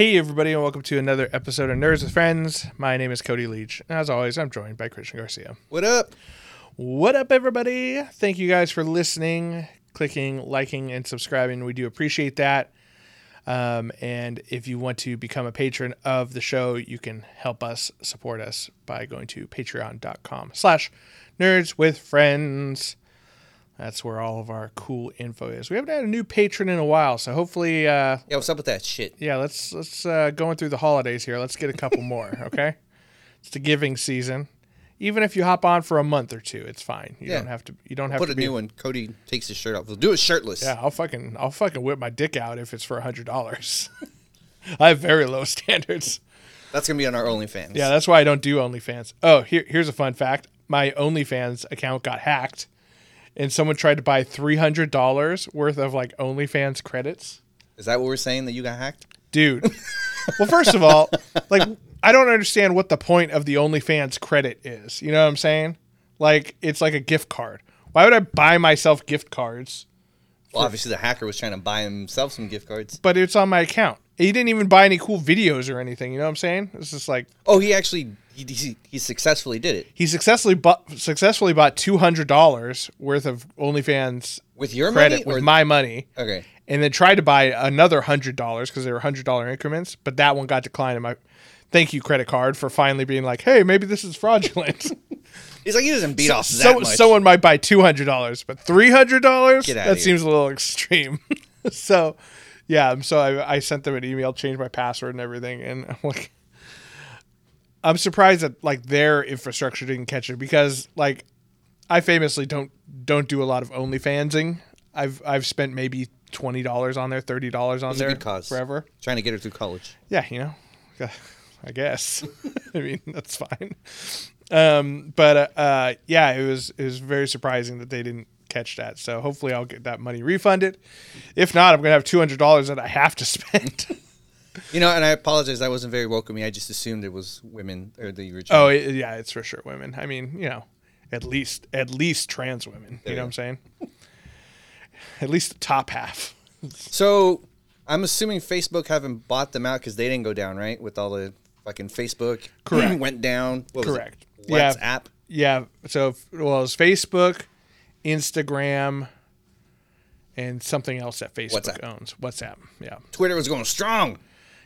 Hey, everybody, and welcome to another episode of Nerds with Friends. My name is Cody Leach. And as always, I'm joined by Christian Garcia. What up? What up, everybody? Thank you guys for listening, clicking, liking, and subscribing. We do appreciate that. Um, and if you want to become a patron of the show, you can help us support us by going to patreon.com slash nerds with friends. That's where all of our cool info is. We haven't had a new patron in a while, so hopefully, uh, Yeah, what's up with that shit? yeah, let's let's uh, going through the holidays here. Let's get a couple more, okay? It's the giving season. Even if you hop on for a month or two, it's fine. You Yeah. don't have to. You don't have Put to Put a be. new one. Cody takes his shirt off. We'll do it shirtless. Yeah, I'll fucking I'll fucking whip my dick out if it's for a hundred dollars. I have very low standards. That's gonna be on our OnlyFans. Yeah, that's why I don't do OnlyFans. Oh, here here's a fun fact. My OnlyFans account got hacked, and someone tried to buy three hundred dollars worth of like OnlyFans credits. Is that what we're saying that you got hacked? dude. well, first of all, like I don't understand what the point of the OnlyFans credit is. You know what I'm saying? Like it's like a gift card. Why would I buy myself gift cards? Well, obviously the hacker was trying to buy himself some gift cards. But it's on my account. He didn't even buy any cool videos or anything. You know what I'm saying? It's just like Oh, he actually he, he, he successfully did it he successfully bought successfully bought two hundred dollars worth of OnlyFans with your credit money with my money. Okay. and then tried to buy another hundred dollars because they were hundred dollar increments, but that one got declined in my thank you credit card for finally being like, hey, maybe this is fraudulent. He's like he doesn't beat off that so, much. someone might buy two hundred dollars, but three hundred dollars that seems a little extreme. so, yeah, so I, I sent them an email, changed my password and everything, and I'm like, I'm surprised that like their infrastructure didn't catch it because like I famously don't don't do a lot of OnlyFansing. I've I've spent maybe twenty dollars on there, thirty dollars on there cause. forever. Trying to get her through college. Yeah, you know, I guess. I mean, that's fine. Um, but uh, uh, yeah, it was it was very surprising that they didn't catch that. So hopefully, I'll get that money refunded. If not, I'm gonna have two hundred dollars that I have to spend. You know, and I apologize. I wasn't very welcoming. I just assumed it was women or the original. oh it, yeah, it's for sure women. I mean, you know, at least at least trans women. You know what I'm saying? At least the top half. So I'm assuming Facebook haven't bought them out because they didn't go down right with all the fucking Facebook. Correct. went down. What was? Correct. Yeah. WhatsApp. Yeah. So well, it's Facebook, Instagram, and something else that Facebook WhatsApp. owns. WhatsApp. Yeah. Twitter was going strong.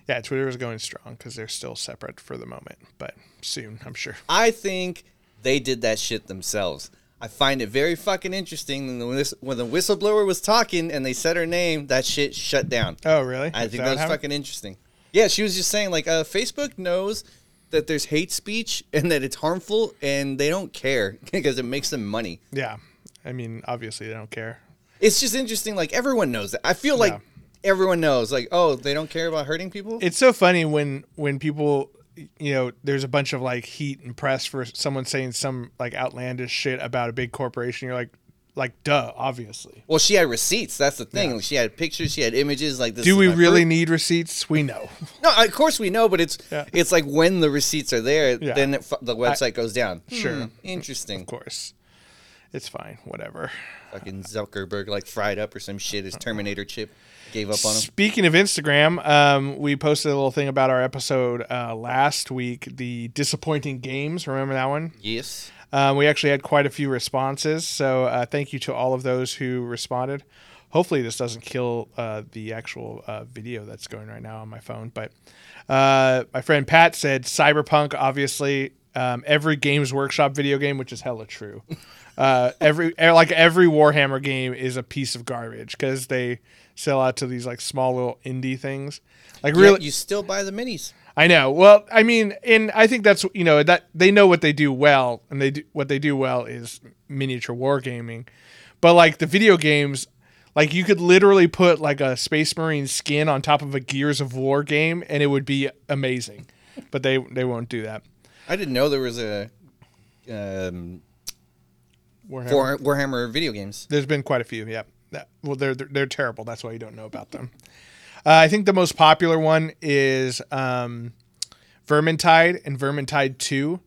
Yeah, Twitter is going strong because they're still separate for the moment, but soon, I'm sure. I think they did that shit themselves. I find it very fucking interesting. When, this, when the whistleblower was talking and they said her name, that shit shut down. Oh, really? I Is think that that was fucking interesting. Yeah, she was just saying like uh, Facebook knows that there's hate speech and that it's harmful, and they don't care because it makes them money. Yeah. I mean, obviously, they don't care. It's just interesting. Like everyone knows that. I feel like Yeah. Everyone knows. Like oh, they don't care about hurting people. It's so funny when when people, you know, there's a bunch of like heat and press for someone saying some like outlandish shit about a big corporation. You're like, like, duh, obviously. well, she had receipts. That's the thing. She had pictures. She had images. Like this. Do is we my really need receipts? We know. No, of course we know, but it's Yeah. it's like when the receipts are there, Yeah. then it, fu- the website goes down. Sure. Hmm, interesting. Of course. It's fine. Whatever. Fucking Zuckerberg like fried up or some shit. His Terminator chip gave up on him. Speaking of Instagram, um, we posted a little thing about our episode uh, last week, the disappointing games. Remember that one? Yes. Um, we actually had quite a few responses, so uh, thank you to all of those who responded. Hopefully, this doesn't kill uh, the actual uh, video that's going right now on my phone. But uh, my friend Pat said Cyberpunk, obviously, um, every Games Workshop video game, which is hella true. Uh, every eh, like every Warhammer game is a piece of garbage because they sell out to these like small little indie things. Like Yet really, you still buy the minis. I know. Well, I mean, and I think that's you know that they know what they do well, and they do what they do well is miniature wargaming. But like the video games, like you could literally put like a Space Marine skin on top of a Gears of War game, and it would be amazing. But they they won't do that. I didn't know there was a um, Warhammer. War, Warhammer video games. There's been quite a few. Yeah. That, well, they're, they're they're terrible. That's why you don't know about them. Uh, I think the most popular one is um, Vermintide and Vermintide Two,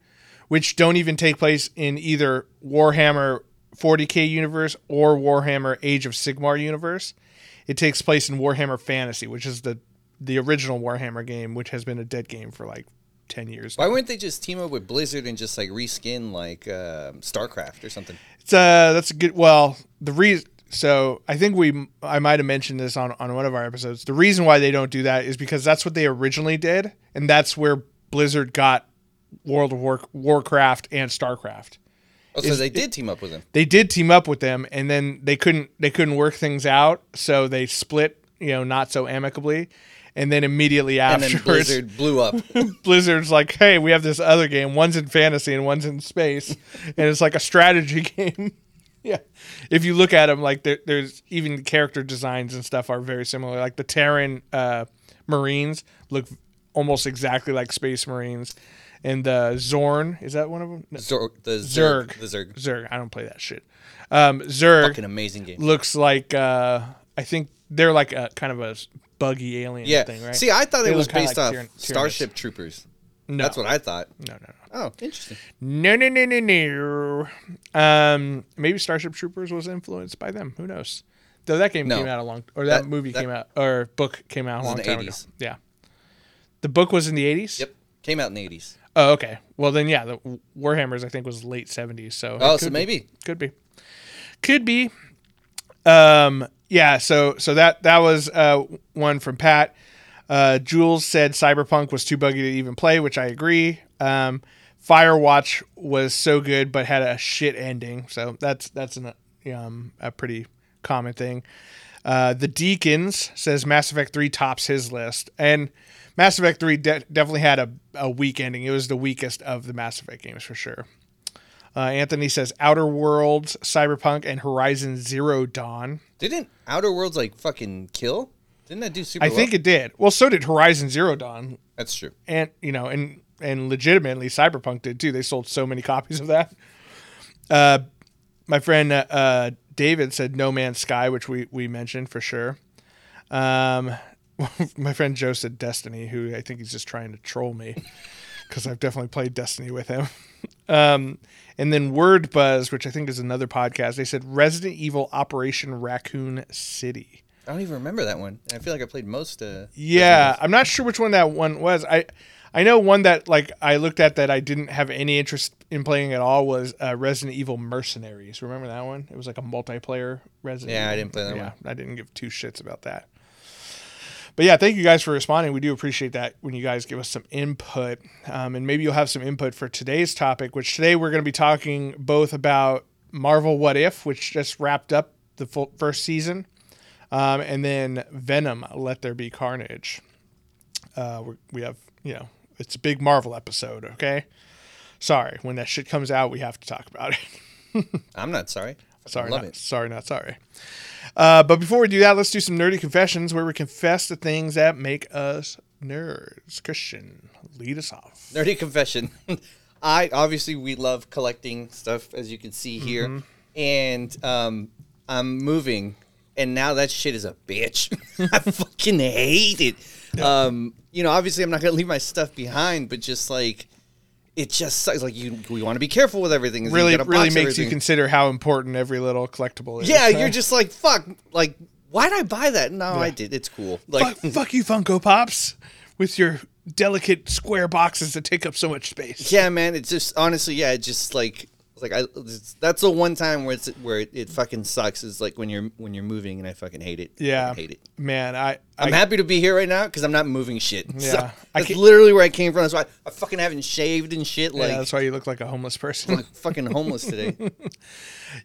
which don't even take place in either Warhammer 40k universe or Warhammer Age of Sigmar universe. It takes place in Warhammer Fantasy, which is the the original Warhammer game, which has been a dead game for like ten years. Why wouldn't they just team up with Blizzard and just like reskin like uh, StarCraft or something? It's uh that's a good well the reason so I think we I might have mentioned this on on one of our episodes. The reason why they don't do that is because that's what they originally did, and that's where Blizzard got World of War, Warcraft and Starcraft. Oh, so Is- they did team up with them. They did team up with them, and then they couldn't they couldn't work things out, so they split. You know, not so amicably. And then immediately And then Blizzard blew up. Blizzard's like, hey, we have this other game. One's in fantasy and one's in space, and it's like a strategy game. yeah, if you look at them, like there, there's even character designs and stuff are very similar. Like the Terran uh, Marines look almost exactly like Space Marines, and the Zorn is that one of them? No, Zor- the Zerg. Zerg. The Zerg. Zerg. I don't play that shit. Um, Zerg Fucking amazing game. looks like uh, I think they're like a kind of a buggy alien Yeah. thing, right? See, I thought They it was based like off Starship Troopers. No, That's what I thought. no, no, no. Oh, interesting. No, no, no, no, no. Um, maybe Starship Troopers was influenced by them. Who knows? Though that game No. came out a long, or that, That- movie that- came out, or book came out a long in the time 80s. ago. Yeah, the book was in the eighties. Yep. Came out in the 80s. Oh, okay. Well, then, yeah, the Warhammer's I think was late seventies. So Oh, so be. maybe. could be, could be. Um, yeah. So, so that that was uh one from Pat. Uh, Jules said Cyberpunk was too buggy to even play, which I agree. Um, Firewatch was so good, but had a shit ending. So that's that's an, um, a pretty common thing. Uh, the Deacons says Mass Effect 3 tops his list. And Mass Effect 3 de- definitely had a, a weak ending. It was the weakest of the Mass Effect games for sure. Uh, Anthony says Outer Worlds, Cyberpunk, and Horizon Zero Dawn. Didn't Outer Worlds like fucking kill? Didn't that do super I think it did. Well, so did Horizon Zero Dawn. That's true. and you know, and and legitimately, Cyberpunk did too. They sold so many copies of that. Uh, my friend uh, uh, David said No Man's Sky, which we we mentioned for sure. Um, my friend Joe said Destiny, who I think he's just trying to troll me because I've definitely played Destiny with him. Um, and then Word Buzz, which I think is another podcast, they said Resident Evil Operation Raccoon City. I don't even remember that one. I feel like I played most. Uh, Yeah, I'm not sure which one that one was. I I know one that like I looked at that I didn't have any interest in playing at all was uh, Resident Evil Mercenaries. Remember that one? It was like a multiplayer Resident. Yeah, I didn't play that yeah, one. I didn't give two shits about that. But yeah, thank you guys for responding. We do appreciate that when you guys give us some input, um, and maybe you'll have some input for today's topic. Which today we're going to be talking both about Marvel What If, which just wrapped up the full first season, um, and then Venom: Let There Be Carnage. Uh, we we have you know it's a big Marvel episode. Okay, sorry when that shit comes out, we have to talk about it. I'm not sorry. Sorry, love not, it. sorry, not sorry. Uh, but before we do that, let's do some nerdy confessions where we confess the things that make us nerds. Christian, lead us off. Nerdy confession. I obviously we love collecting stuff as you can see here, Mm-hmm. and um, I'm moving, and now that shit is a bitch. I fucking hate it. Um, you know, obviously I'm not gonna leave my stuff behind, but just like it just sucks. Like you, we want to be careful with everything. Really, really makes you consider how important every little collectible is. Yeah, you're just like fuck. Like, why'd I buy that? No, I did. It's cool. Like, fuck, fuck you, Funko Pops, with your delicate square boxes that take up so much space. Yeah, man. It's just honestly, yeah. It just like It's like I, that's the one time where it's where it, it fucking sucks. Is like when you're when you're moving, and I fucking hate it. Yeah. I hate it. Man, I, I'm I happy to be here right now because I'm not moving shit. Yeah. So, that's literally where I came from. That's why I fucking haven't shaved and shit. yeah, Like, that's why you look like a homeless person. like fucking homeless today.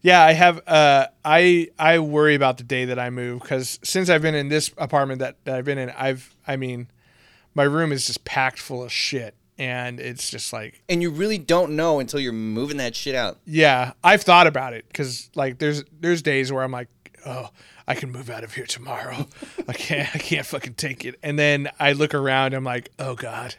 Yeah, I have. Uh, I I worry about the day that I move because since I've been in this apartment that, that I've been in, I've I mean, my room is just packed full of shit, and it's just like, and you really don't know until you're moving that shit out. yeah, I've thought about it because like there's there's days where I'm like, oh, I can move out of here tomorrow. I can't I can't fucking take it, and then I look around, I'm like, oh god.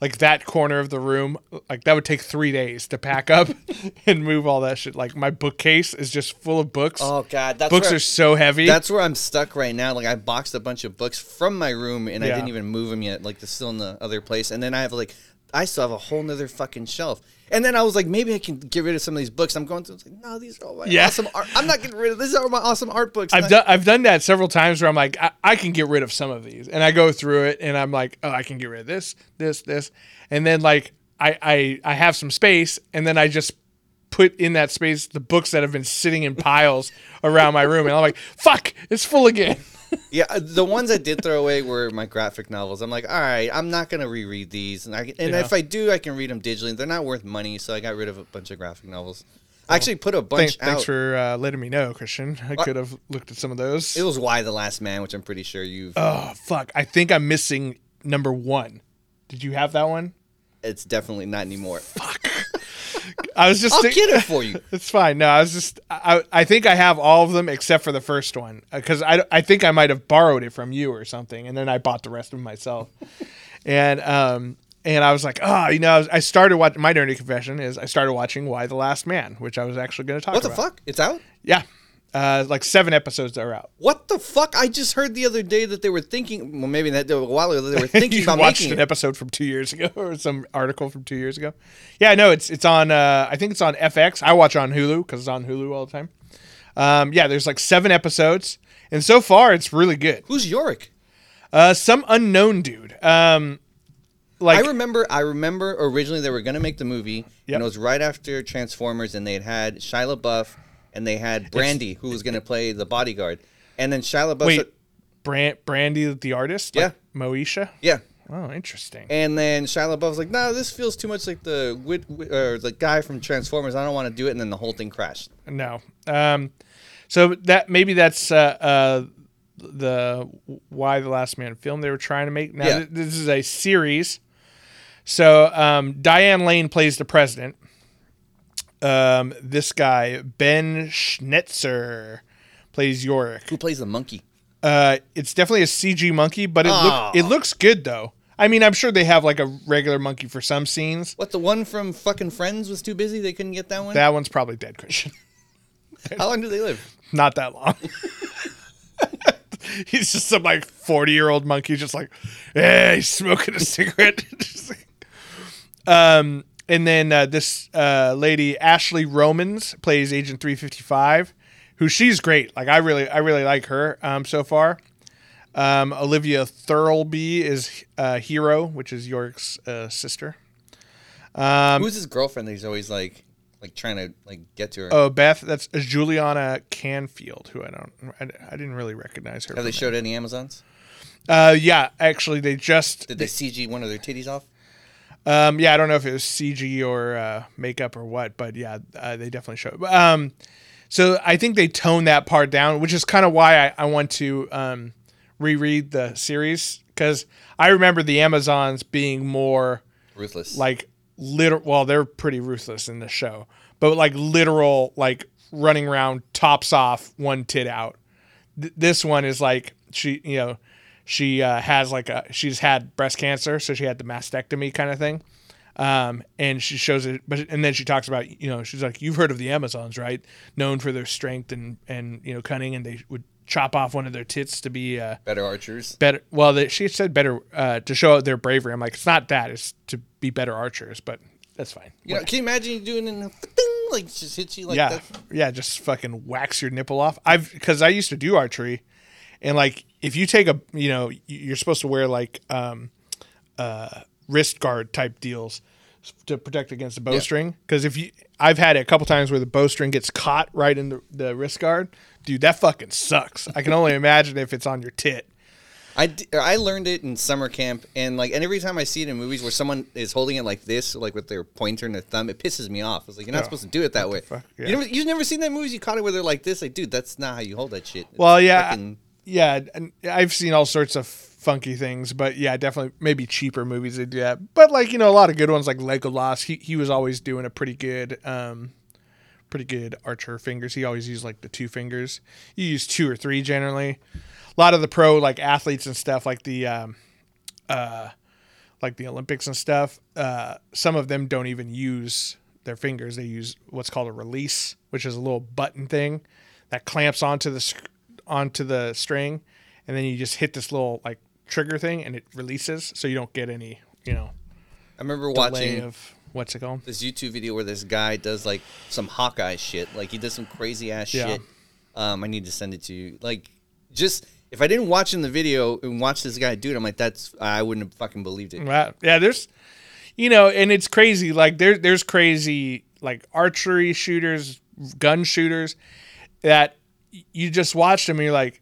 Like that corner of the room, like that would take three days to pack up and move all that shit. Like my bookcase is just full of books. Oh god, that's books are so heavy. That's where I'm stuck right now. Like I boxed a bunch of books from my room and I didn't even move them yet. Like they're still in the other place. And then I have like I still have a whole nother fucking shelf. And then I was like, maybe I can get rid of some of these books. I'm going through. Like, no, these are all my Yeah. awesome art. I'm not getting rid of. These are my awesome art books. I've Not- done I've done that several times where I'm like I, I can get rid of some of these and I go through it and I'm like oh I can get rid of this this this and then like I I, I have some space and then I just put in that space the books that have been sitting in piles around my room and I'm like fuck it's full again Yeah, uh, the ones I did throw away were my graphic novels. I'm like, all right, I'm not gonna reread these, and I and Yeah. if I do, I can read them digitally. They're not worth money, so I got rid of a bunch of graphic novels. I actually put a bunch thanks, thanks out. for uh, letting me know Christian I could have looked at some of those it was Y: The Last Man, which I'm pretty sure you've. oh fuck I think I'm missing number one did you have that one it's definitely not anymore. Fuck. I was just I'll think- get it for you. It's fine. No, I was just I I think I have all of them except for the first one because I I think I might have borrowed it from you or something, and then I bought the rest of them myself. and um and I was like, oh, you know, I, was, I started watching. My dirty confession is I started watching Y: The Last Man, which I was actually going to talk about. What the about. fuck? It's out. Yeah, uh, like seven episodes are out. What the fuck? I just heard the other day that they were thinking. Well, maybe that a while ago they were thinking you about watched making an it. episode from two years ago or some article from two years ago. Yeah, no, it's it's on. Uh, I think it's on FX. I watch on Hulu because it's on Hulu all the time. Um, yeah, there's like seven episodes, and so far it's really good. Who's Yorick? Uh, some unknown dude. Um, like I remember. I remember originally they were gonna make the movie, Yep. and it was right after Transformers, and they had had Shia LaBeouf, and they had Brandy, who was gonna play the bodyguard, and then Shia LaBeouf. wait, Brand, Brandy the artist. Yeah. like Moesha. yeah. Oh, interesting. And then Shia LaBeouf was like, "No, this feels too much like the wit, wit- or the guy from Transformers. I don't want to do it." And then the whole thing crashed. No. Um, so that maybe that's uh, uh, the Y: The Last Man film they were trying to make. Now Yeah. th- this is a series. So um, Diane Lane plays the president. Um, this guy Ben Schnitzer plays Yorick. Who plays the monkey? Uh, it's definitely a CG monkey, but it look it looks good though. I mean, I'm sure they have like a regular monkey for some scenes. What the one from fucking Friends was too busy? They couldn't get that one. That one's probably dead, Christian. How long do they live? Not that long. he's just some like 40 year old monkey, just like, yeah, he's smoking a cigarette. Like- um, and then uh, this uh, lady Ashley Romans plays Agent 355, who she's great. Like I really, I really like her um, so far. Um, Olivia Thirlby is uh, Hero, which is York's uh, sister. Um, Who's his girlfriend? That he's always like, like trying to like get to her. Oh, Beth, that's Juliana Canfield, who I don't, I, I didn't really recognize her. Have they showed any Amazons? Uh, yeah, actually, they just. Did they CG one of their titties off? Um, yeah, I don't know if it was CG or uh, makeup or what, but yeah, uh, they definitely showed. Um, so I think they toned that part down, which is kind of why I, I want to um, reread the series because I remember the Amazons being more Ruthless. like literal. Well, they're pretty ruthless in the show, but like literal, like running around tops off, one tit out. Th- this one is like she, you know, she uh, has like a she's had breast cancer, so she had the mastectomy kind of thing. Um, and she shows it, but and then she talks about you know she's like you've heard of the Amazons right, known for their strength and and you know cunning, and they would chop off one of their tits to be uh, Better archers. better. Well, they, she said better uh, to show their bravery. I'm like it's not that, it's to be better archers, but that's fine. You know, can you imagine you doing it in a ding, like just hits you like yeah, that? yeah, just fucking wax your nipple off. I've because I used to do archery, and like if you take a, you know, you're supposed to wear like um, uh, wrist guard type deals, to protect against the bowstring. Because if you, I've had it a couple times where the bowstring gets caught right in the, the wrist guard. Dude, that fucking sucks. I can only imagine if it's on your tit. I, d- I learned it in summer camp, and like, and every time I see it in movies where someone is holding it like this, like with their pointer and their thumb, it pisses me off. It's like you're not Oh, supposed to do it that way. Yeah. You never, you've never seen that movies you caught it where they're like this, like, dude, that's not how you hold that shit. It's Well, yeah, fucking- yeah, I've seen all sorts of funky things, but yeah, definitely maybe cheaper movies they do that. But like you know, a lot of good ones like Legolas. He he was always doing a pretty good, um, pretty good archer fingers. He always used like the two fingers. You use two or three generally. A lot of the pro like athletes and stuff like the, um, uh, like the Olympics and stuff. Uh, some of them don't even use their fingers. They use what's called a release, which is a little button thing that clamps onto the sc- onto the string, and then you just hit this little like trigger thing, and it releases, so you don't get any you know I remember watching of what's it called? this YouTube video where this guy does like some Hawkeye shit. Like he does some crazy ass Yeah. shit. Um, I need to send it to you. Like just if I didn't watch in the video and watch this guy do it, I'm like, that's I wouldn't have fucking believed it. Right. Yeah, there's, you know, and it's crazy. Like there, there's crazy like archery shooters, gun shooters, that you just watch them and you're like,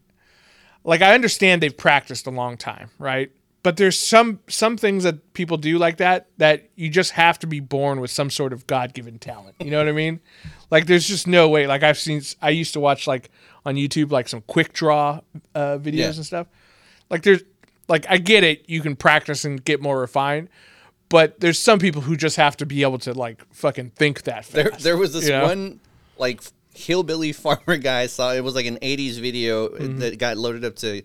like I understand they've practiced a long time, right? But there's some some things that people do like that that you just have to be born with some sort of God given talent. You know what I mean? Like there's just no way. Like I've seen, I used to watch like on YouTube like some quick draw uh, videos Yeah. and stuff. Like there's like I get it, you can practice and get more refined, but there's some people who just have to be able to like fucking think that fast. There, there was this you know? one like hillbilly farmer guy saw. It was like an '80s video Mm-hmm. that got loaded up to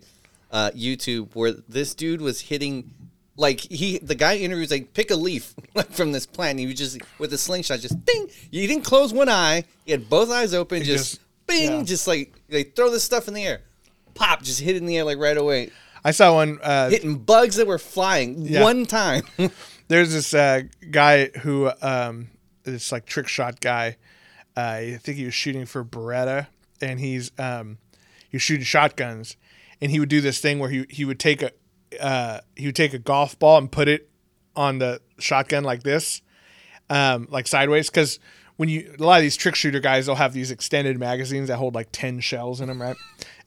uh, YouTube where this dude was hitting. Like he, the guy interviews like pick a leaf like from this plant. He was just with a slingshot, just ding. He didn't close one eye. He had both eyes open. Just, just- bing, yeah. just like they throw this stuff in the air, pop, just hit it in the air like right away, I saw one. Uh, hitting bugs that were flying Yeah. one time. there's this uh, guy who um, this like trick shot guy. Uh, I think he was shooting for Beretta, and he's um, he was shooting shotguns, and he would do this thing where he he would take a uh, he would take a golf ball and put it on the shotgun like this, um, like sideways, because when you a lot of these trick shooter guys they'll have these extended magazines that hold like 10 shells in them right?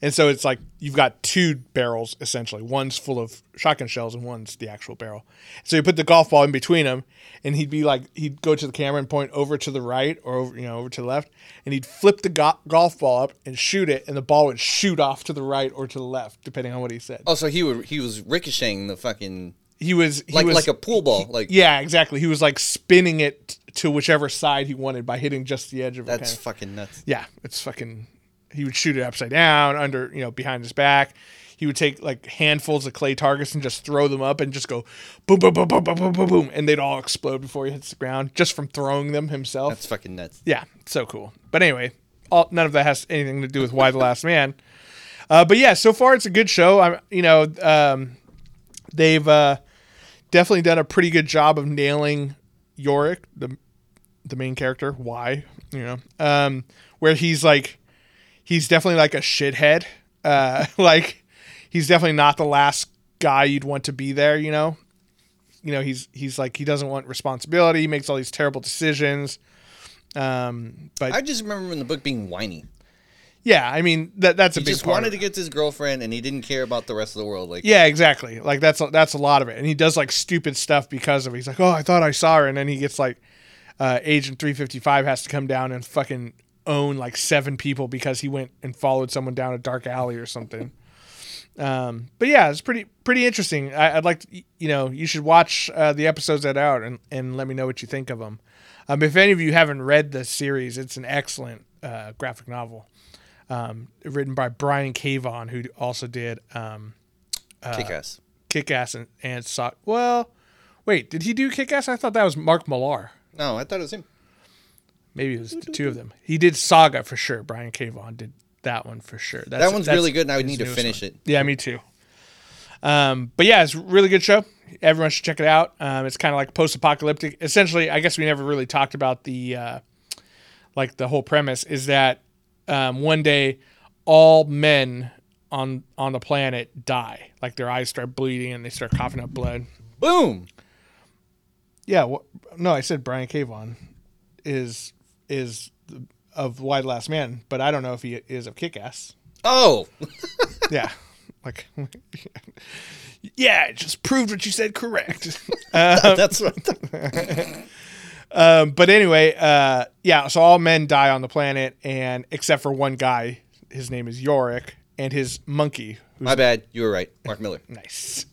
And so it's like you've got two barrels essentially. One's full of shotgun shells and one's the actual barrel. So you put the golf ball in between them and he'd be like he'd go to the camera and point over to the right or over you know over to the left and he'd flip the go- golf ball up and shoot it and the ball would shoot off to the right or to the left depending on what he said. Oh, so he would he was ricocheting the fucking he was he like was like a pool ball. Like yeah exactly. He was like spinning it to whichever side he wanted by hitting just the edge of it that's kind of. fucking nuts. Yeah, it's fucking. He would shoot it upside down, under you know, behind his back. He would take like handfuls of clay targets and just throw them up and just go boom, boom, boom, boom, boom, boom, boom, boom, and they'd all explode before he hits the ground just from throwing them himself. That's fucking nuts. yeah, so cool. But anyway, all, none of that has anything to do with Y: The Last Man. Uh, but yeah, so far it's a good show. I'm, you know, um, they've uh, definitely done a pretty good job of nailing Yorick, the the main character. Why, you know, um, where he's like, he's definitely like a shithead. Uh, like, he's definitely not the last guy you'd want to be there. You know, you know, he's he's like he doesn't want responsibility. He makes all these terrible decisions. Um, but I just remember in the book being whiny. Yeah, I mean that that's a He big just wanted to get his girlfriend, and he didn't care about the rest of the world. Like, Yeah, exactly. Like that's a, that's a lot of it, and he does like stupid stuff because of it. He's like, oh, I thought I saw her, and then he gets like, uh, Agent Three Fifty Five has to come down and fucking own like seven people because he went and followed someone down a dark alley or something. Um, but yeah, it's pretty pretty interesting. I, I'd like to, you know, you should watch uh, the episodes that are out and, and let me know what you think of them. Um, if any of you haven't read the series, it's an excellent uh, graphic novel, um, written by Brian K. Vaughan, who also did um, kick ass. Kick Ass and, and Saga. Well, wait, did he do Kick Ass? I thought that was Mark Millar. No, I thought it was him. Maybe it was the two of them. He did Saga for sure. Brian K. Vaughan did that one for sure. That's, That one's really good, and I would need to finish one. it. Yeah, me too. Um, but yeah, it's a really good show. Everyone should check it out. Um, it's kind of like post-apocalyptic. Essentially, I guess we never really talked about the uh, like the whole premise is that um, one day all men on on the planet die. Like their eyes start bleeding and they start coughing up blood. Boom. Yeah, wh- no, I said Brian K. Vaughan is is of Y: The Last Man, but I don't know if he is of Kick Ass. Oh, Yeah, like yeah, it just proved what you said correct. Uh, that's what. Um, but anyway, uh, yeah, so all men die on the planet, and except for one guy, his name is Yorick, and his monkey, My bad. You were right. Mark Millar. nice.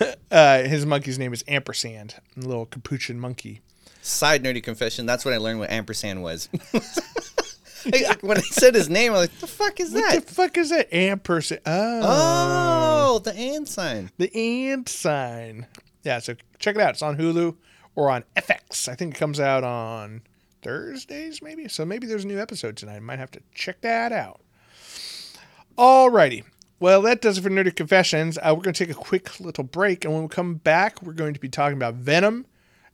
uh, his monkey's name is Ampersand, a little capuchin monkey. Side nerdy confession. That's what I learned what ampersand was. When I said his name, I was like, "The fuck is that? What the fuck is that? Ampersand. Oh, Oh, the and sign. the and sign. Yeah, so check it out. It's on Hulu or on FX. I think it comes out on Thursdays, maybe. So maybe there's a new episode tonight. I might have to check that out. Alrighty. Well, that does it for Nerdy Confessions. Uh, we're going to take a quick little break, and when we come back, we're going to be talking about Venom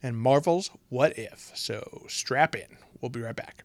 and Marvel's What If. So strap in. We'll be right back.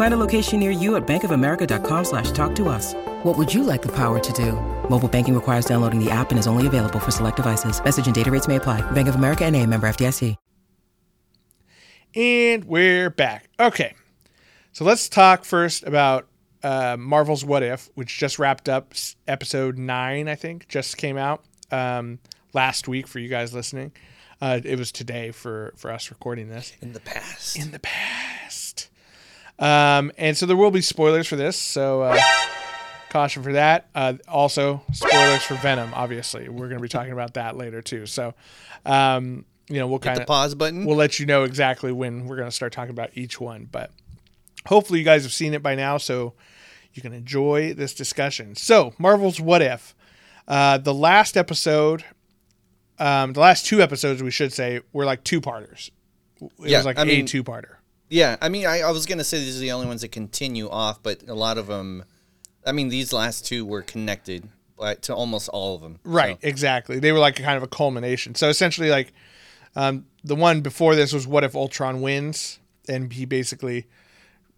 Find a location near you at bankofamerica.com slash talk to us. What would you like the power to do? Mobile banking requires downloading the app and is only available for select devices. Message and data rates may apply. Bank of America and a member FDIC. And we're back. Okay. So let's talk first about uh, Marvel's What If, which just wrapped up. Episode nine, I think, just came out um, last week for you guys listening. Uh, it was today for, for us recording this In the past. in the past. Um, and so there will be spoilers for this. So uh, caution for that. Uh, also, spoilers for Venom, obviously. We're going to be talking about that later, too. So, um, you know, we'll kind of pause button. we'll let you know exactly when we're going to start talking about each one. But hopefully, you guys have seen it by now, so you can enjoy this discussion. So, Marvel's What If. Uh, the last episode, um, the last two episodes, we should say, were like two parters. It Yeah, was like I a two parter. Yeah, I mean, I, I was gonna say these are the only ones that continue off, but a lot of them. I mean, these last two were connected like, to almost all of them. Right, So, exactly. They were like kind of a culmination. So essentially, like um, the one before this was what if Ultron wins, and he basically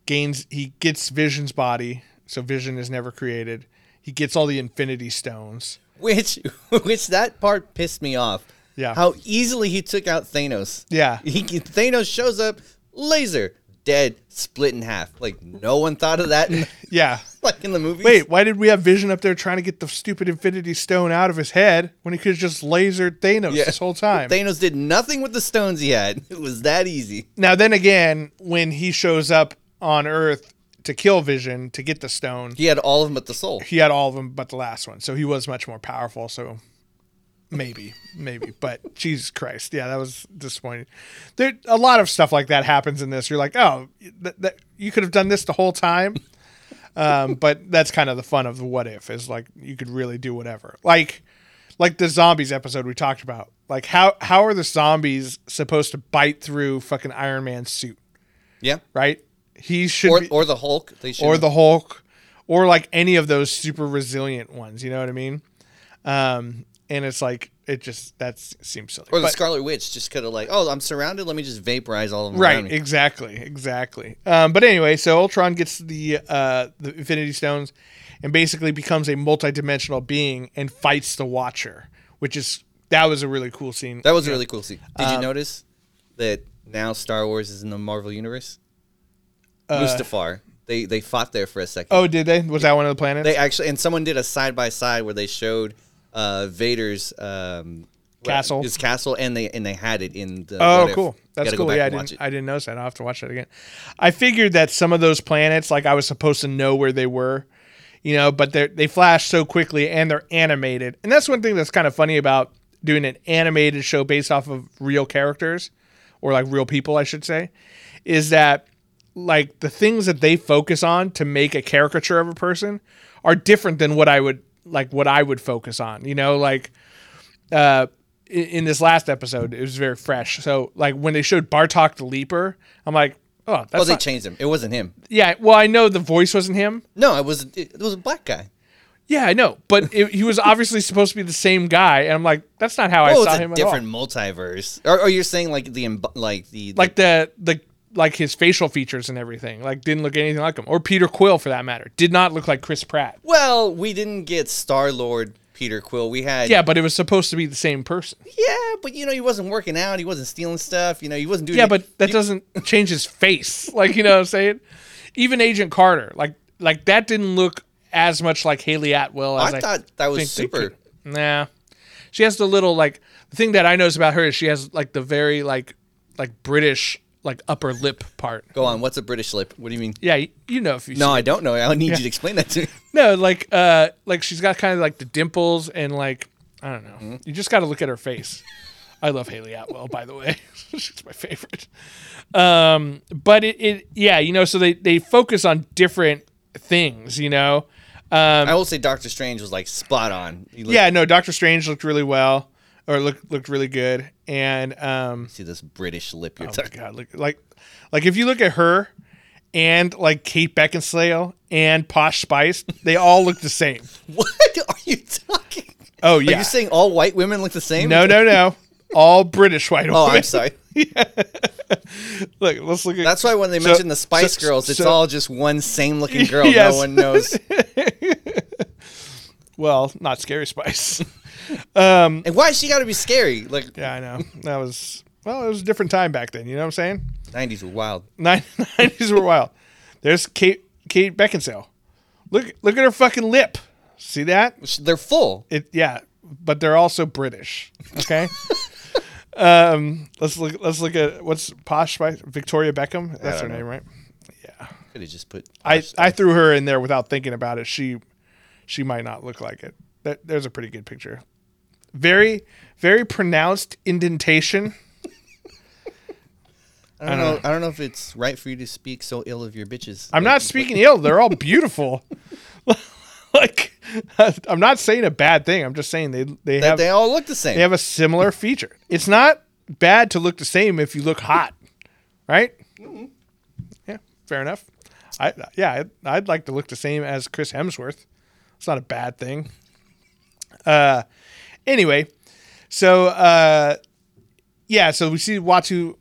gains, he gets Vision's body, so Vision is never created. He gets all the Infinity Stones. which, which that part pissed me off. Yeah. How easily he took out Thanos. Yeah. He, Thanos shows up, laser, dead, split in half. Like no one thought of that. In, Yeah. like in the movies. Wait, why did we have Vision up there trying to get the stupid Infinity Stone out of his head when he could have just lasered Thanos Yeah. this whole time? Thanos did nothing with the stones he had. It was that easy. now, then again, when he shows up on Earth to kill Vision to get the stone, He had all of them but the soul. he had all of them but the last one, so he was much more powerful. So maybe, maybe, but Jesus Christ, yeah, that was disappointing. There, a lot of stuff like that happens in this. You're like, oh, that, that you could have done this the whole time. Um, but that's kind of the fun of the what if is like you could really do whatever. Like, like the zombies episode we talked about. Like how how are the zombies supposed to bite through fucking Iron Man's suit? Yeah. Right? He should Or, be, or the Hulk. They should or the Hulk, or like any of those super resilient ones. You know what I mean? Um, and it's like it just that seems silly. or the But- Scarlet Witch just could have like, oh, I'm surrounded. Let me just vaporize all of them. right? Exactly, exactly. Um, but anyway, so Ultron gets the uh, the Infinity Stones, and basically becomes a multidimensional being and fights the Watcher, which is that was a really cool scene. That was a really cool scene. Did Um, you notice that now Star Wars is in the Marvel universe? Uh, Mustafar. They they fought there for a second. oh, did they? Was that one of the planets? They actually and someone did a side by side where they showed uh, Vader's um, Castle. his castle, and they and they had it in the. Oh, cool. That's cool. Yeah, I didn't. I didn't notice that. I'll have to watch that again. I figured that some of those planets, like I was supposed to know where they were, you know, but they they flash so quickly and they're animated. And that's one thing that's kind of funny about doing an animated show based off of real characters or like real people, I should say, is that like the things that they focus on to make a caricature of a person are different than what I would like what I would focus on. You know, like uh in, in this last episode, it was very fresh. So like when they showed Batroc the Leaper, I'm like, oh, that's Oh, they not- changed him. It wasn't him. yeah. Well, I know the voice wasn't him. No, it was it, was a black guy. Yeah, I know, but it, he was obviously supposed to be the same guy, and I'm like, that's not how I Oh, saw it's a him different multiverse. Or, or you're saying like the like the Like the the like his facial features and everything, like didn't look anything like him, or Peter Quill for that matter, did not look like Chris Pratt. well, we didn't get Star Lord Peter Quill. We had Yeah, but it was supposed to be the same person. yeah, but you know he wasn't working out. He wasn't stealing stuff. You know he wasn't doing. Yeah, but that doesn't change his face. Like you know what I'm saying? Even Agent Carter, like like that didn't look as much like Hayley Atwell as I, I thought that was super. Nah, she has the little like the thing that I notice about her is she has like the very like like British like upper lip part. Go on. What's a British lip? What do you mean? Yeah, you, know if you No, I don't know. I need you to explain that to me. no like uh like she's got kind of like the dimples and like I don't know. Mm-hmm. You just got to look at her face. I love Hayley Atwell, by the way. she's my favorite. Um, but it, it yeah, you know, so they they focus on different things, you know. Um, I will say Doctor Strange was like spot on. Looked- yeah, no, Doctor Strange looked really well, or looked looked really good, and um, See this British lip you're oh talking. god, look like like if you look at her and like Kate Beckinsale and Posh Spice, they all look the same. What are you talking? Oh yeah, Are you saying all white women look the same? no, no, no, all British white women. Oh. I'm sorry. Look, let's look at. That's why when they So- mention the Spice so- Girls, it's so- all just one same looking girl. Yes. No one knows. well, not Scary Spice. And why she got to be scary? Like yeah, I know that was well, it was a different time back then. You know what I'm saying? 90s were wild. Nineties were wild. There's Kate Kate Beckinsale. Look look at her fucking lip. See that? They're full. It yeah, but they're also British. Okay. um, let's look. Let's look at what's posh by Victoria Beckham. That's her don't name, right? Yeah. Could have just put. I I threw her in there without thinking about it. She she might not look like it. That, there's a pretty good picture. Very very pronounced indentation. I don't know. I don't know if it's right for you to speak so ill of your bitches. I'm not speaking ill. They're all beautiful. like I'm not saying a bad thing. I'm just saying they they That have they all look the same. they have a similar feature. It's not bad to look the same if you look hot, right? Yeah, fair enough. I yeah, I'd, I'd like to look the same as Chris Hemsworth. It's not a bad thing. Uh, anyway, so uh, yeah, so we see Uatu,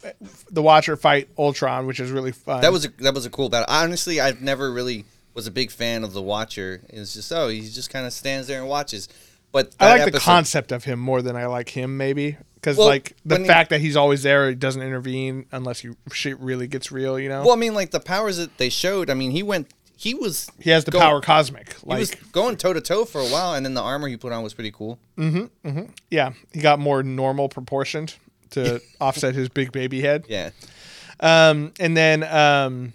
the Watcher fight Ultron, which is really fun. that was a, that was a cool battle. Honestly, I've never really was a big fan of the Watcher. It's just oh, he just kind of stands there and watches. But I like the concept of him more than I like him, maybe because Well, like the when he- fact that he's always there, he doesn't intervene unless he shit really gets real. You know, Well, I mean, like the powers that they showed. I mean, he went. He was. he has the go- power cosmic. He Like, was going toe to toe for a while, and then the armor he put on was pretty cool. Mhm. Mhm. Yeah, he got more normal proportioned to offset his big baby head. Yeah, Um, and then um,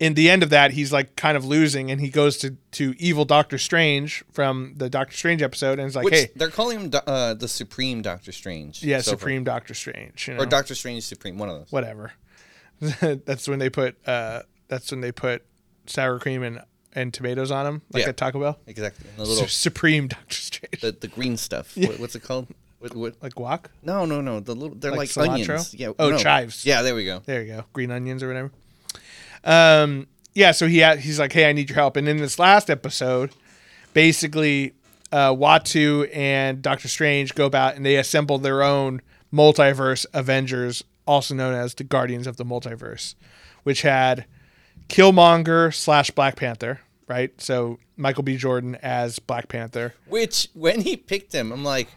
in the end of that, he's like kind of losing, and he goes to to evil Doctor Strange from the Doctor Strange episode, and is like, which hey, they're calling him uh, the Supreme Doctor Strange. yeah, so far. Supreme Doctor Strange, you know? or Doctor Strange Supreme, one of those. whatever. that's when they put uh, that's when they put sour cream and and tomatoes on them, like Yeah. at Taco Bell. Exactly. And the Su- little Supreme Doctor Strange, the, the green stuff. What, what's it called? What, what? like guac. No, no, no. The little they're Like like, cilantro? onions. Yeah. Oh, no. chives. Yeah, there we go. There you go, green onions or whatever. Um, yeah. So he had, he's like, hey, I need your help. And in this last episode, basically, uh, Uatu and Doctor Strange go about and they assemble their own multiverse Avengers, also known as the Guardians of the Multiverse, which had Killmonger slash Black Panther. Right, so Michael B. Jordan as Black Panther. Which when he picked him, I'm like,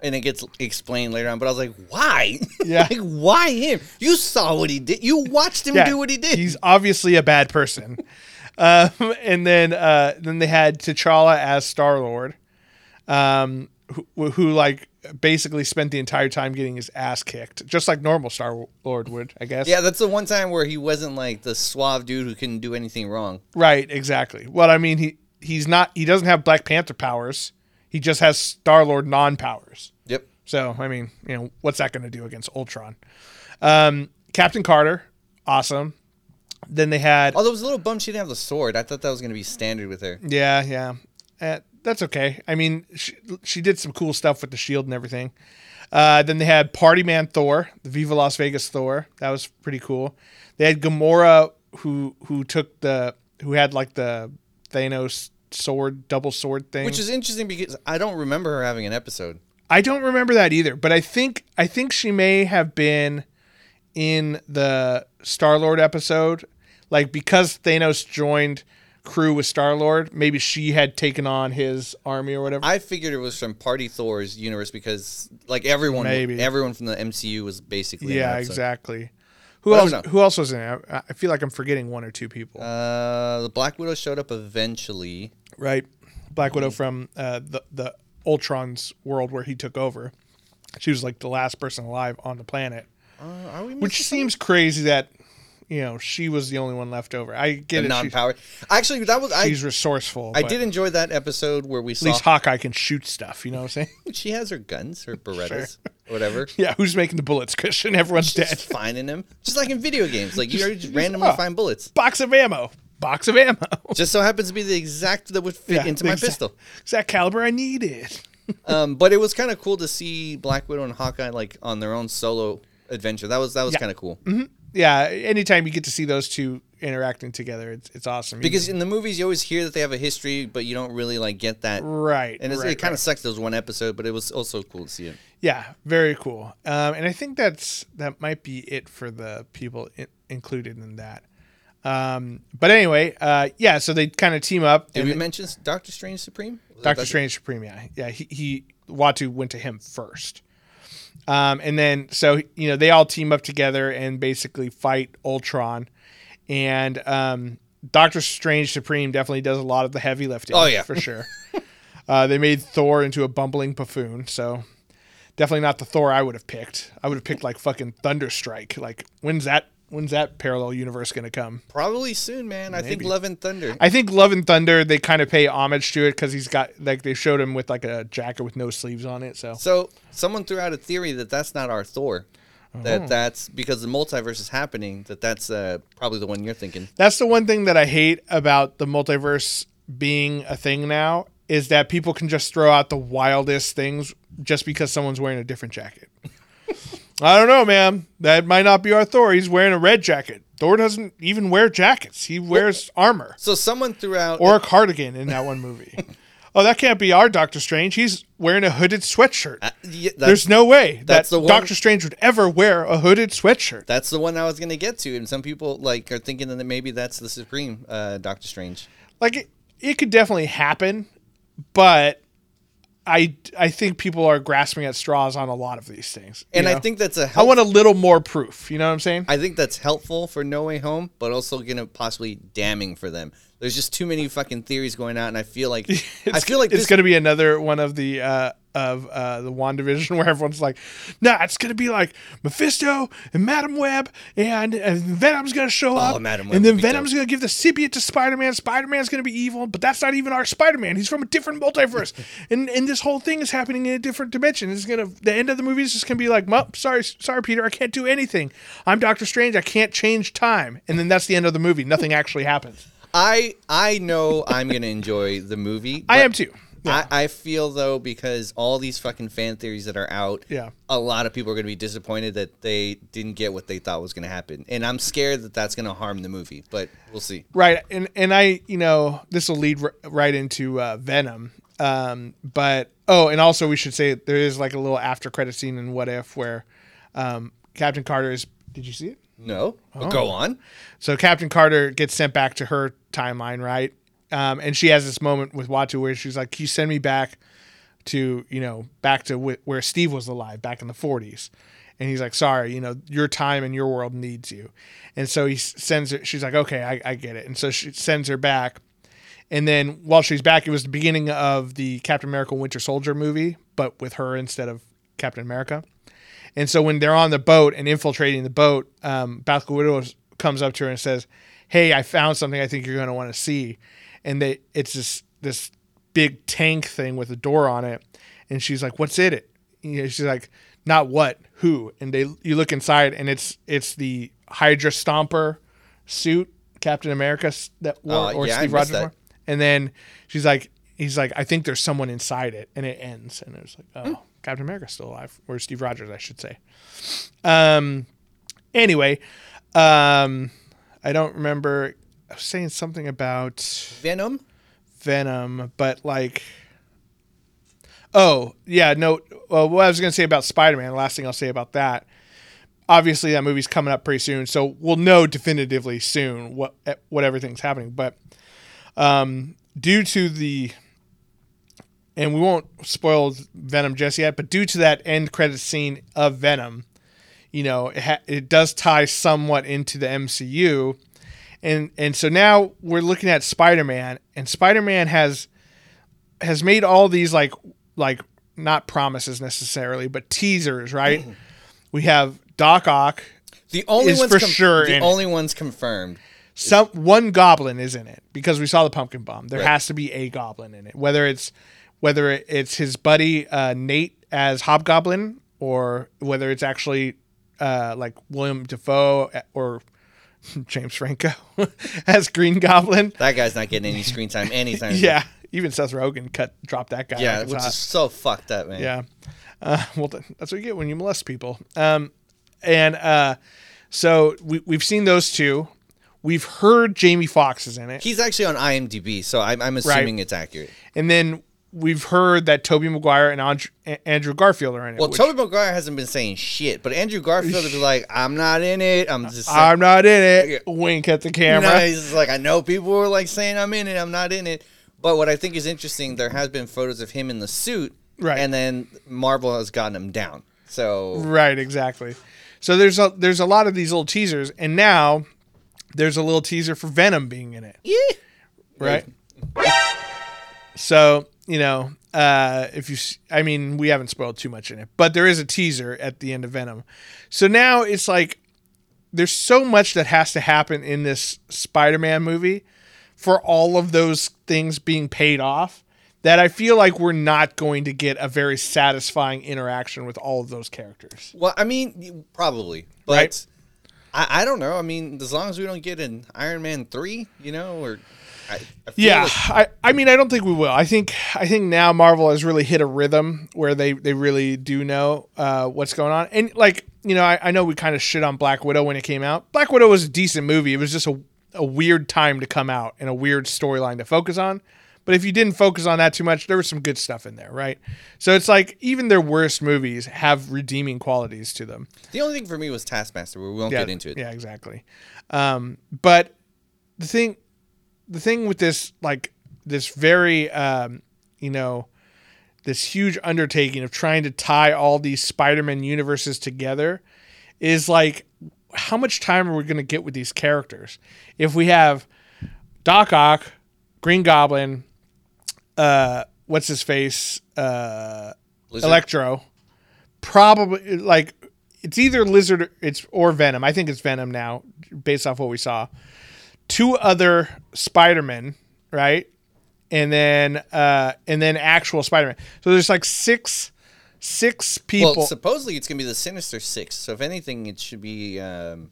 and it gets explained later on. But I was like, why? Yeah. like why him? You saw what he did. You watched him do what he did. He's obviously a bad person. um, and then uh, then they had T'Challa as Star Lord, um, who, who like basically spent the entire time getting his ass kicked, just like normal Star Lord would, I guess. yeah, that's the one time where he wasn't like the suave dude who couldn't do anything wrong. Right. Exactly. Well, I mean, he he's not he doesn't have Black Panther powers. He just has Star Lord non powers. Yep. So I mean, you know, what's that going to do against Ultron? Um, Captain Carter, awesome. Then they had Although I was a little bummed she didn't have the sword. I thought that was going to be standard with her. Yeah, yeah. Uh, that's okay. I mean, she, she did some cool stuff with the shield and everything. Uh, then they had Party Man Thor, the Viva Las Vegas Thor. That was pretty cool. They had Gamora, who who took the who had like the Thanos sword, double sword thing. Which is interesting because I don't remember her having an episode. I don't remember that either, but I think I think she may have been in the Star Lord episode, like because Thanos joined crew with Star Lord. Maybe she had taken on his army or whatever. I figured it was from Party Thor's universe because like everyone, Maybe. everyone from the MCU was basically yeah, exactly. Who But else? Who else was in it? I, feel like I'm forgetting one or two people. Uh, the Black Widow showed up eventually. right, Black Widow from uh, the the Ultron's world where he took over. She was like the last person alive on the planet, Uh, are we which seems crazy that you know she was the only one left over. I get the it. non-powered? Actually, that was I. she's resourceful. I did enjoy that episode where we At saw least Hawkeye can shoot stuff. You know what I'm saying? she has her guns, her Berettas, whatever. yeah. Who's making the bullets? Christian. Everyone's She's dead. finding them, just like in video games. Like you Just- randomly oh. find bullets. Box of ammo. Box of ammo. Just so happens to be the exact that would fit Yeah, into my exact- pistol. Exact caliber I needed. Um, but it was kind of cool to see Black Widow and Hawkeye like on their own solo adventure. That was that was Yeah. kind of cool. Yeah. Anytime you get to see those two interacting together, it's it's awesome. Because in the movies, you always hear that they have a history, but you don't really like get that. right, And it's, right, it kind right. of sucks. There was one episode, but it was also cool to see it. Yeah, very cool. Um, and I think that's that might be it for the people in, included in that. Um, but anyway, uh, yeah. So they kind of team up. Did and we mention Doctor Strange Supreme? Doctor Strange Supreme, yeah, yeah. He, he Uatu went to him first, um, and then so you know they all team up together and basically fight Ultron, and um, Doctor Strange Supreme definitely does a lot of the heavy lifting. Oh, yeah. for sure. uh, they made Thor into a bumbling buffoon, so definitely not the Thor I would have picked. I would have picked like fucking Thunderstrike. Like when's that? When's that parallel universe gonna come? Probably soon, man. I think Love and Thunder. I think Love and Thunder they kind of pay homage to it because he's got like they showed him with like a jacket with no sleeves on it. So So someone threw out a theory that that's not our Thor. Oh. That that's because the multiverse is happening. That that's uh, probably the one you're thinking. that's the one thing that I hate about the multiverse being a thing now is that people can just throw out the wildest things just because someone's wearing a different jacket. I don't know, man. That might not be our Thor. He's wearing a red jacket. Thor doesn't even wear jackets. He wears armor So someone threw out or a cardigan in that one movie. oh, that can't be our Doctor Strange. He's wearing a hooded sweatshirt. Uh, yeah, There's no way that that's the one- Doctor Strange would ever wear a hooded sweatshirt. That's the one I was gonna get to, and some people like are thinking that maybe that's the Supreme uh, Doctor Strange. Like it, it could definitely happen, but I I think people are grasping at straws on a lot of these things. And I think that's a I help- want a little more proof. You know what I'm saying? I think that's helpful for No Way Home, but also gonna possibly damning for them. There's just too many fucking theories going out, and I feel like I It's- feel like it's this, to be another one of the uh, of uh, the Wandavision where everyone's like, "Nah, it's going to be like Mephisto and Madame Web, and, and Venom's going to show up, Oh, Madame Web and then Venom's going to give the symbiote to Spider-Man. Spider-Man's going to be evil, but that's not even our Spider-Man. He's from a different multiverse, and and this whole thing is happening in a different dimension. It's going to the end of the movie is just going to be like, well, sorry, sorry, Peter, I can't do anything. I'm Doctor Strange. I can't change time, and then that's the end of the movie. Nothing actually happens. I I know I'm gonna enjoy the movie. I am too. I, I feel though because all these fucking fan theories that are out, Yeah. a lot of people are gonna be disappointed that they didn't get what they thought was gonna happen, and I'm scared that that's gonna harm the movie. But we'll see. Right, and and I, you know, this will lead r- right into uh, Venom. Um, but oh, and also we should say there is like a little after credit scene in What If where um, Captain Carter is. Did you see it? No, Oh. go on. So Captain Carter gets sent back to her timeline, right? Um, and she has this moment with Uatu where she's like, "Can you send me back to you know back to wh- where Steve was alive back in the '40s?" And he's like, "Sorry, you know your time and your world needs you." And so he sends her. She's like, "Okay, I, I get it." And so she sends her back. And then while she's back, it was the beginning of the Captain America Winter Soldier movie, but with her instead of Captain America. And so when they're on the boat and infiltrating the boat, um, Widow comes up to her and says, "Hey, I found something I think you're going to want to see." And they, it's this this big tank thing with a door on it, and she's like, "What's in it?" You know, she's like, "Not what, who?" And they you look inside, and it's it's the Hydra Stomper suit, Captain America that wore, Oh, or yeah, Steve Rogers wore. And then she's like, he's like, I think there's someone inside it, and it ends, and it was like, oh, Hmm. Captain America's still alive, or Steve Rogers, I should say. Um, anyway, um, I don't remember. I was saying something about Venom. Venom, but like, oh yeah, no. Well, what I was gonna say about Spider Man. The last thing I'll say about that. Obviously, that movie's coming up pretty soon, so we'll know definitively soon what what everything's happening. But um, due to the and we won't spoil Venom just yet, but due to that end credit scene of Venom, you know, it, ha- it does tie somewhat into the MCU, and and so now we're looking at Spider-Man, and Spider-Man has has made all these like like not promises necessarily, but teasers, right? we have Doc Ock, The only Is ones for com- sure the in it. only ones confirmed. some one goblin is in it because we saw the pumpkin bomb. There Right. has to be a goblin in it, whether it's whether it's his buddy uh, Ned as Hobgoblin or whether it's actually uh, like William Dafoe or James Franco as Green Goblin. That guy's not getting any screen time anytime. soon. Yeah, even Seth Rogen cut dropped that guy. yeah, like which hot. is so fucked up, man. Yeah. Uh, well, that's what you get when you molest people. Um, and uh, so we, we've seen those two. We've heard Jamie Foxx is in it. He's actually on IMDb, so I'm, I'm assuming it's accurate. And then we've heard that Tobey Maguire and Andrew, Andrew Garfield are in it. Well, which Tobey Maguire hasn't been saying shit, but Andrew Garfield is like, I'm not in it. I'm just. I'm not in it. Wink at the camera. he's like, I know people were like saying I'm in it. I'm not in it. But what I think is interesting, there has been photos of him in the suit, Right. And then Marvel has gotten him down. So Right, exactly. So there's a there's a lot of these little teasers, and now there's a little teaser for Venom being in it. yeah. right? So you know, uh, if you, I mean, we haven't spoiled too much in it, but there is a teaser at the end of Venom. So now it's like there's so much that has to happen in this Spider-Man movie for all of those things being paid off that I feel like we're not going to get a very satisfying interaction with all of those characters. Well, I mean, probably, but Right. I, I don't know. I mean, as long as we don't get an Iron Man three, you know, or I, I Yeah, like- I, I mean, I don't think we will. I think I think now Marvel has really hit a rhythm where they they really do know uh, what's going on. And like you know, I, I know we kind of shit on Black Widow when it came out. Black Widow was a decent movie. It was just a a weird time to come out and a weird storyline to focus on. But if you didn't focus on that too much, there was some good stuff in there, right? So it's like even their worst movies have redeeming qualities to them. the only thing for me was Taskmaster, we won't get into it. Yeah, exactly. Um, but the thing, the thing with this, like this very, um, you know, this huge undertaking of trying to tie all these Spider-Man universes together, is like, how much time are we going to get with these characters? If we have Doc Ock, Green Goblin, uh, what's his face, uh, Lizard? Electro, probably like it's either Lizard or it's or Venom. I think it's Venom now, based off what we saw. Two other Spider-Men, right? And then uh and then actual Spider-Man. So there's like six six people. Well, supposedly it's gonna be the Sinister Six. So if anything, it should be um,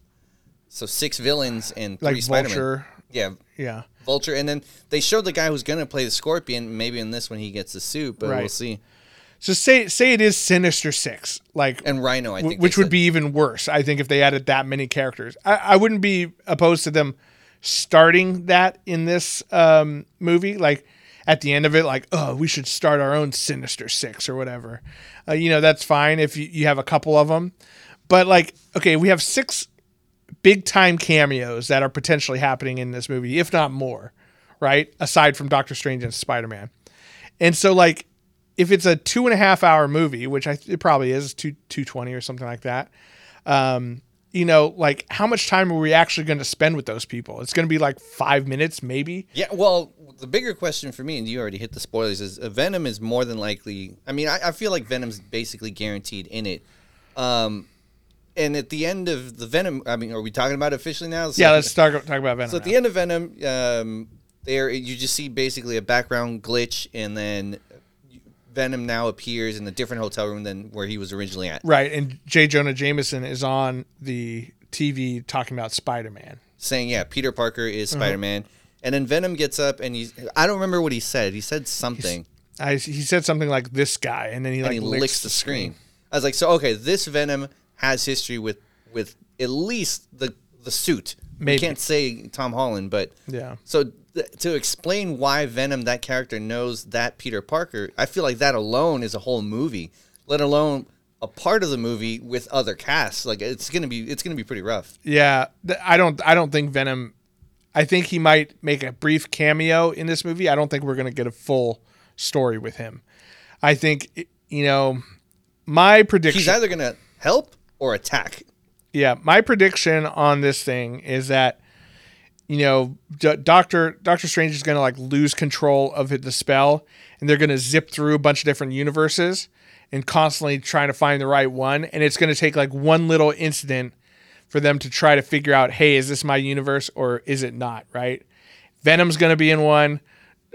so six villains and three like Spider-Man. Vulture. Yeah, Yeah. Vulture, and then they showed the guy who's gonna play the Scorpion. Maybe in this one he gets the suit, but we'll see. So say say it is Sinister Six, like And Rhino, I think, they which would be even worse. I think if they added that many characters, I, I wouldn't be opposed to them starting that in this um, movie. Like at the end of it, like oh, we should start our own Sinister Six or whatever. Uh, you know, that's fine if you, you have a couple of them. But like, okay, we have six big time cameos that are potentially happening in this movie, if not more, right? Aside from Doctor Strange and Spider Man. And so like if it's a two and a half hour movie, which I it probably is two two twenty or something like that, um, you know, like how much time are we actually going to spend with those people? It's going to be like five minutes, maybe. Yeah, well, the bigger question for me, and you already hit the spoilers, is uh, Venom is more than likely. I mean, I, I feel like Venom's basically guaranteed in it. Um, and at the end of the Venom, I mean, are we talking about it officially now? So- Yeah, let's talk talk about Venom. So at now. the end of Venom, um, there you just see basically a background glitch, and then Venom now appears in a different hotel room than where he was originally at, Right, and J. Jonah Jameson is on the TV talking about Spider Man. saying, "Yeah, Peter Parker is Uh-huh. Spider Man." And then Venom gets up and he's I don't remember what he said. He said something. I, he said something like this guy, and then he and like he licks, licks, the screen. I was like, so okay, this Venom has history with with at least the the suit. Maybe. We can't say Tom Holland, but Yeah. So th- to explain why Venom, that character, knows that Peter Parker, I feel like that alone is a whole movie. Let alone a part of the movie with other casts. Like it's gonna be it's gonna be pretty rough. Yeah, th- I don't. I don't think Venom. I think he might make a brief cameo in this movie. I don't think we're going to get a full story with him. I think you know my prediction. He's either gonna help or attack. Yeah, my prediction on this thing is that you know D- Doctor Doctor Strange is going to like lose control of the spell, and they're going to zip through a bunch of different universes and constantly trying to find the right one, and it's going to take like one little incident for them to try to figure out, hey, is this my universe or is it not? Right? Venom's going to be in one.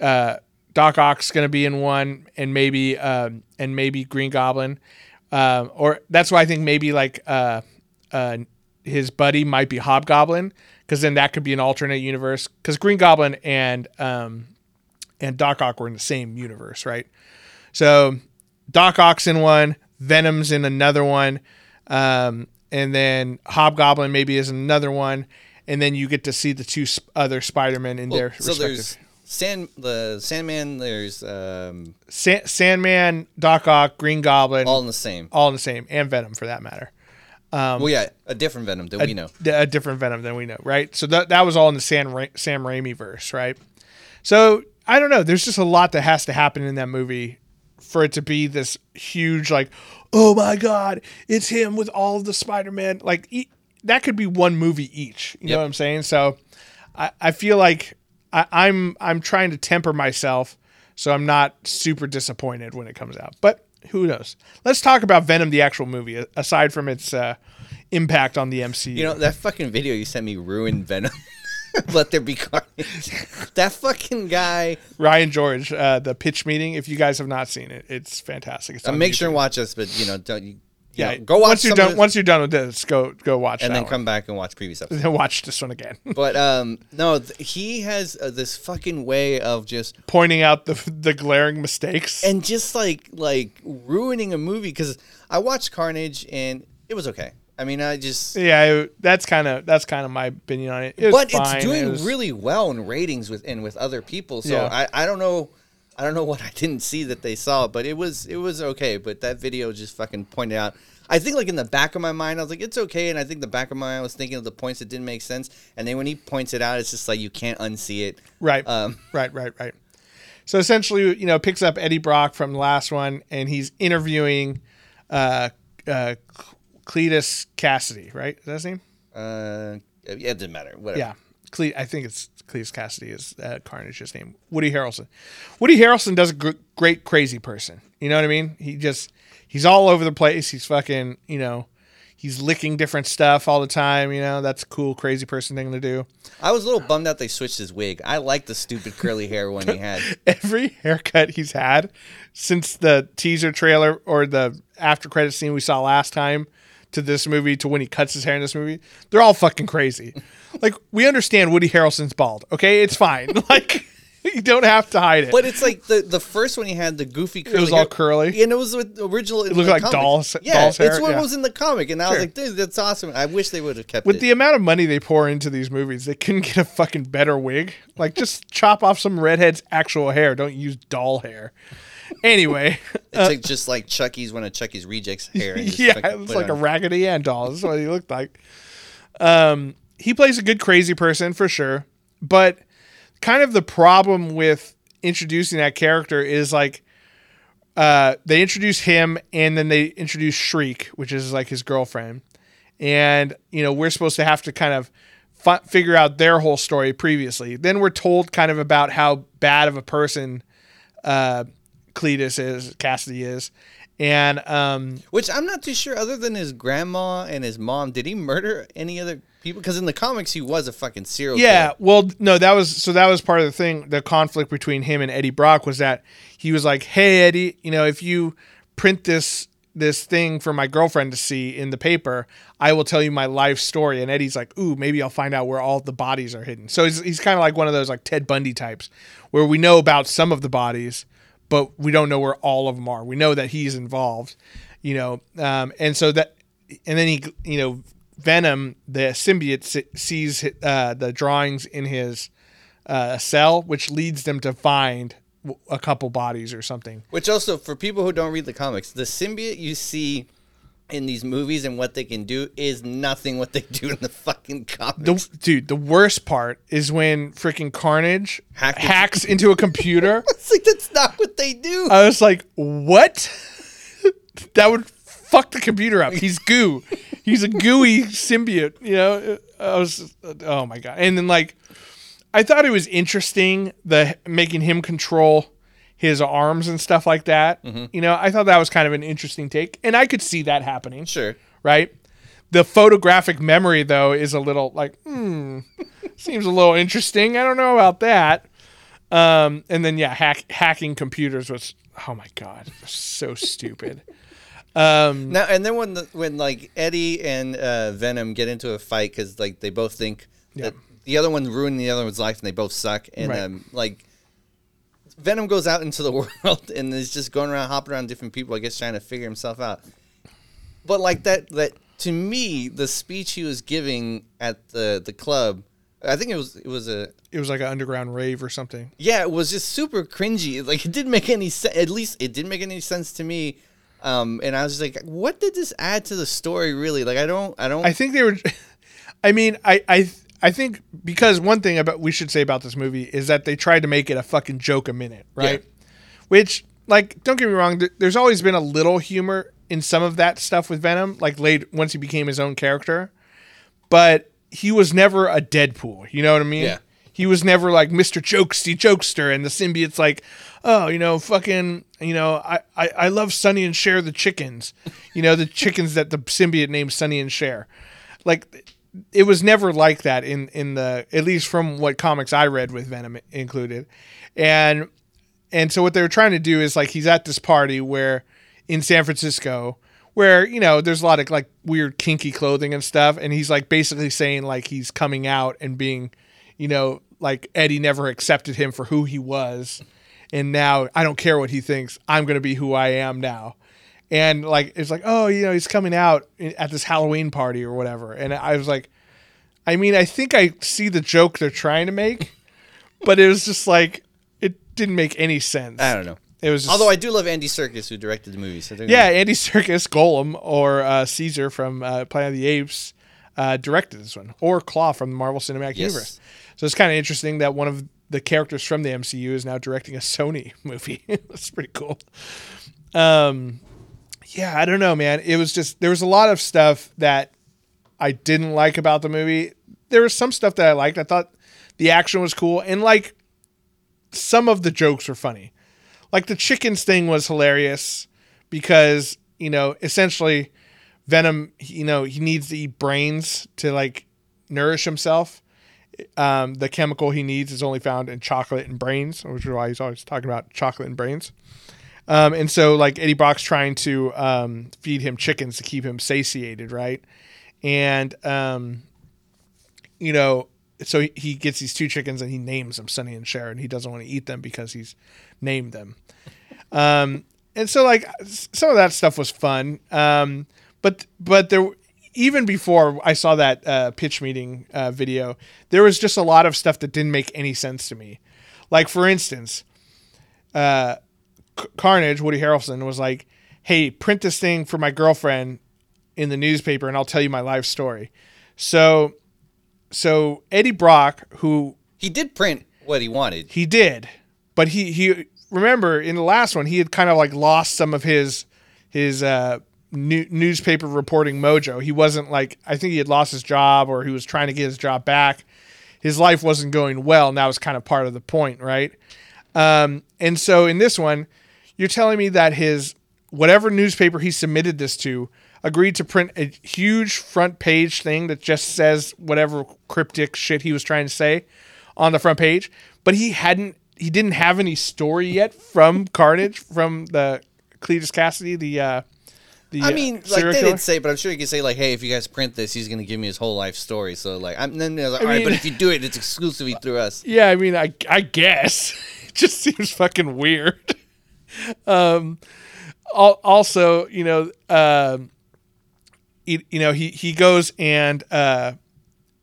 Uh, Doc Ock's going to be in one, and maybe um, and maybe Green Goblin, um, or that's why I think maybe like uh, uh, his buddy might be Hobgoblin, because then that could be an alternate universe. Because Green Goblin and um, and Doc Ock were in the same universe, right? So Doc Ock's in one, Venom's in another one, um, and then Hobgoblin maybe is another one, and then you get to see the two sp- other Spider-Men in their so respective. there's Sand the Sandman. There's um, Sa- Sandman, Doc Ock, Green Goblin, all, in the same. All in the same, and Venom for that matter. Um, well, yeah, a different Venom that we know. A different Venom than we know, right? So that that was all in the Sam Ra- Sam Raimi verse, right? So I don't know. There's just a lot that has to happen in that movie for it to be this huge, like, oh my god, it's him with all of the Spider Man. Like e- that could be one movie each. You know what I'm saying? So I, I feel like I, I'm I'm trying to temper myself so I'm not super disappointed when it comes out. But who knows? Let's talk about Venom, the actual movie, aside from its uh, impact on the MCU. You know that fucking video you sent me ruined Venom. Let there be carnage. that fucking guy. Ryan George, uh, the pitch meeting. If you guys have not seen it, it's fantastic. It's Uh, make sure and watch us, but you know, don't you? You Yeah, know, go watch once you're done. Once you're done with this, go go watch and then one. come back and watch previous episodes. Then watch this one again, But um, no, th- he has uh, this fucking way of just pointing out the the glaring mistakes. and just like like ruining a movie because I watched Carnage and it was okay. I mean, I just yeah, it- that's kind of that's kind of my opinion on it. It but fine. it's doing It was- really well in ratings with and with other people. So Yeah. I, I don't know I don't know what I didn't see that they saw, but it was it was okay. But that video just fucking pointed out. I think like in the back of my mind, I was like, it's okay, and I think the back of my mind I was thinking of the points that didn't make sense, and then when he points it out, it's just like you can't unsee it. Right. Um, right. Right. Right. So essentially, you know, picks up Eddie Brock from the last one, and he's interviewing uh, uh, Cletus Kasady. Right? Is that his name? Uh, yeah, it didn't matter. Whatever. Yeah, Cle- I think it's Cletus Kasady is uh, Carnage's name. Woody Harrelson. Woody Harrelson does a gr- great crazy person. You know what I mean? He just he's all over the place. He's fucking you know he's licking different stuff all the time. You know that's a cool crazy person thing to do. I was a little bummed out they switched his wig. I like the stupid curly hair one he had. Every haircut he's had since the teaser trailer or the after credit scene we saw last time to this movie to when he cuts his hair in this movie, they're all fucking crazy. like we understand Woody Harrelson's bald. Okay, it's fine. Like you don't have to hide it. But it's like the the first one he had the goofy curly. It was all hair. curly? and it was with the original. It looked like doll's- Yeah, doll's it's what yeah. was in the comic, and I Sure. was like, dude, that's awesome. I wish they would have kept with it. the amount of money they pour into these movies, they couldn't get a fucking better wig. Like, just chop off some redhead's actual hair. Don't use doll hair. Anyway, it's like just like Chucky's one of Chucky's rejects hair. yeah, fucking it like a. Raggedy Ann doll. That's what he looked like. Um, he plays a good crazy person for sure, but kind of the problem with introducing that character is like uh, they introduce him and then they introduce Shriek, which is like his girlfriend, and you know we're supposed to have to kind of fi- figure out their whole story previously. Then we're told kind of about how bad of a person uh, Cletus is, Kasady is, And um, Which I'm not too sure. Other than his grandma and his mom, did he murder any other people? Because in the comics, he was a fucking serial yeah, killer. well, no, that was so that was part of the thing. The conflict between him and Eddie Brock was that he was like, "Hey, Eddie, you know, if you print this this thing for my girlfriend to see in the paper, I will tell you my life story." And Eddie's like, "Ooh, maybe I'll find out where all the bodies are hidden." So he's he's kind of like one of those like Ted Bundy types, where we know about some of the bodies, but we don't know where all of them are. We know that he's involved, you know, um, and so that, and then he, you know, Venom, the symbiote, sees uh, the drawings in his uh, cell, which leads them to find a couple bodies or something. Which also, for people who don't read the comics, the symbiote you see in these movies and what they can do is nothing what they do in the fucking comics. The, dude, the worst part is when freaking Carnage Hack- hacks into a computer. it's like that's not what they do. I was like, what? that would fuck the computer up. He's goo. He's a gooey symbiote. You know, I was, oh my god. And then like, I thought it was interesting the making him control his arms and stuff like that. You know, I thought that was kind of an interesting take, and I could see that happening. sure. Right. The photographic memory though is a little like, hmm, seems a little interesting. I don't know about that. Um, and then yeah, hack, hacking computers was oh my god, so stupid. Um, Now and then when the, when like Eddie and uh, Venom get into a fight because like they both think that the other one ruined the other one's life and they both suck and Right. um, like Venom goes out into the world and is just going around hopping around different people I guess trying to figure himself out. But like that that to me the speech he was giving at the the club I think it was it was a it was like an underground rave or something. yeah, it was just super cringy. Like it didn't make any sense. At least it didn't make any sense to me. Um, and I was just like, what did this add to the story? Really? Like I don't, I don't. I think they were. I mean, I I I think because one thing about we should say about this movie is that they tried to make it a fucking joke a minute, right? Which, like, don't get me wrong. th- There's always been a little humor in some of that stuff with Venom, like late once he became his own character, but he was never a Deadpool. You know what I mean? Yeah. He was never like Mr. Jokesty Jokester, and the symbiote's like, oh, you know, fucking, you know, I, I, I love Sonny and Cher the chickens, you know, the chickens that the symbiote named Sonny and Cher. Like, it was never like that in in the at least from what comics I read with Venom included, and and so what they were trying to do is like he's at this party where in San Francisco where you know there's a lot of like weird kinky clothing and stuff and he's like basically saying like he's coming out and being you know like Eddie never accepted him for who he was and now I don't care what he thinks I'm to be who I am now and like it's like oh you know he's coming out at this Halloween party or whatever and I was like I mean I think I see the joke they're trying to make but it was just like it didn't make any sense I don't know. it was just, Although I do love Andy Serkis who directed the movie. So yeah, gonna- Andy Serkis, Gollum, or uh, Caesar from uh, Planet of the Apes uh, directed this one, or Klaue from the Marvel Cinematic Yes. Universe. So it's kind of interesting that one of the characters from the MCU is now directing a Sony movie. That's pretty cool. Um, yeah, I don't know, man. It was just there was a lot of stuff that I didn't like about the movie. There was some stuff that I liked. I thought the action was cool, and like some of the jokes were funny. Like the chickens thing was hilarious because you know essentially Venom, you know, he needs to eat brains to like nourish himself. Um, the chemical he needs is only found in chocolate and brains, which is why he's always talking about chocolate and brains. Um, and so like Eddie Brock's trying to um, feed him chickens to keep him satiated, right? And um, you know, so he- gets these two chickens and he names them Sonny and Sharon. he doesn't want to eat them because he's named them. Um, and so like some of that stuff was fun. Um, but but there even before I saw that uh, pitch meeting uh, video, there was just a lot of stuff that didn't make any sense to me. Like for instance, uh, C- Carnage, Woody Harrelson was like, "Hey, print this thing for my girlfriend in the newspaper, and I'll tell you my life story." So, so Eddie Brock, who he did print what he wanted. he did, but he he remember in the last one he had kind of like lost some of his his uh, new, newspaper reporting mojo. He wasn't like I think he had lost his job or he was trying to get his job back. His life wasn't going well, and that was kind of part of the point, right? Um, and so in this one, you're telling me that his whatever newspaper he submitted this to agreed to print a huge front page thing that just says whatever cryptic shit he was trying to say on the front page, but he hadn't he didn't have any story yet from Carnage from the Cletus Kasady, the uh the I uh, mean, like they killer. didn't say, but I'm sure you could say like, "Hey, if you guys print this, he's gonna give me his whole life story." So like, I'm then like, all right, mean- but if you do it, it's exclusively through us. Yeah, I mean, I I guess it just seems fucking weird. um, also, you know, um, you, you know, he he goes and uh,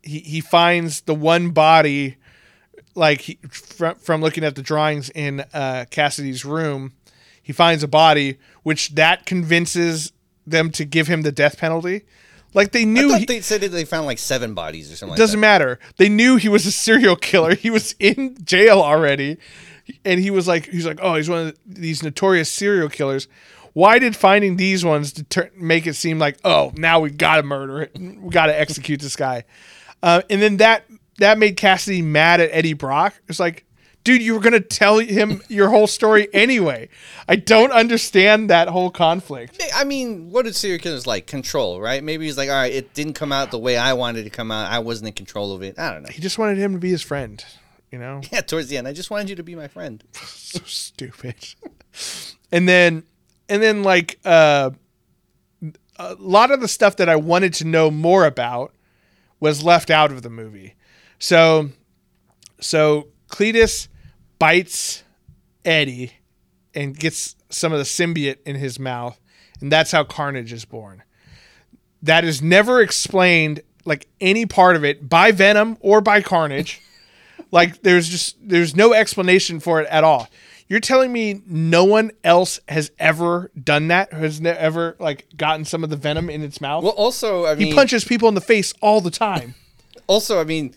he he finds the one body, like he, from from looking at the drawings in uh, Kasady's room, he finds a body which that convinces them to give him the death penalty. Like they I knew thought he, they said that they found like seven bodies or something. It doesn't like matter. They knew he was a serial killer. He was in jail already, and he was like, he's like, oh, he's one of these notorious serial killers. Why did finding these ones deter- make it seem like, oh, now we got to murder it, we got to execute this guy, uh, and then that that made Kasady mad at Eddie Brock. It's like, dude, you were gonna tell him your whole story anyway. I don't understand that whole conflict. I mean, what did serial killers like? Control, right? Maybe he's like, all right, it didn't come out the way I wanted it to come out. I wasn't in control of it. I don't know. He just wanted him to be his friend, you know. Yeah, towards the end, I just wanted you to be my friend. so stupid. and then and then like uh a lot of the stuff that I wanted to know more about was left out of the movie. So so Cletus bites Eddie and gets some of the symbiote in his mouth, and that's how Carnage is born. That is never explained like any part of it by Venom or by Carnage. like there's just there's no explanation for it at all. You're telling me no one else has ever done that? Has ne- ever like gotten some of the venom in its mouth? Well, also, I mean, he punches people in the face all the time. also, I mean,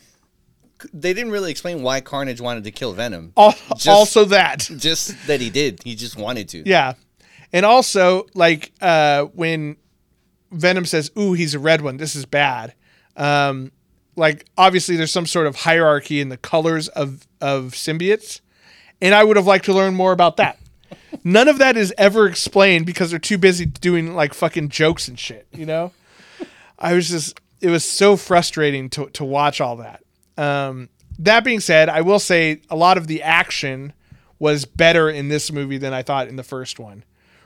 they didn't really explain why Carnage wanted to kill Venom. Just- also that. just that he did. He just wanted to. Yeah. And also, like, uh, when Venom says, Ooh, he's a red one, this is bad. Um, like, obviously, there's some sort of hierarchy in the colors of, of symbiotes. And I would have liked to learn more about that. None of that is ever explained because they're too busy doing, like, fucking jokes and shit, you know? I was just, it was so frustrating to, to watch all that. Um, that being said, I will say a lot of the action was better in this movie than I thought in the first one.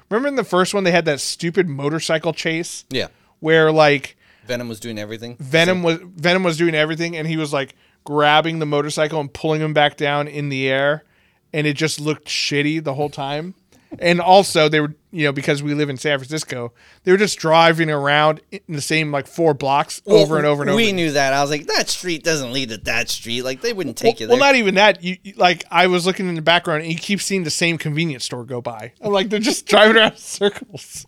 Remember in the first one they had that stupid motorcycle chase Yeah. where like Venom was doing everything. Venom was Venom was doing everything and he was like grabbing the motorcycle and pulling him back down in the air and it just looked shitty the whole time. And also they were you know because we live in San Francisco, they were just driving around in the same like four blocks over and over and over. We knew that. I was like, that street doesn't lead to that street. Like they wouldn't take well, you well, not even that. You you- like I was looking in the background, and you keep seeing the same convenience store go by. I'm like they're just driving around in circles.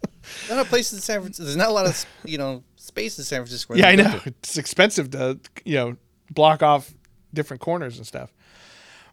Not a place in San Francisco. There's not a lot of you know space in San Francisco. yeah, I know to. it's expensive to you know block off different corners and stuff.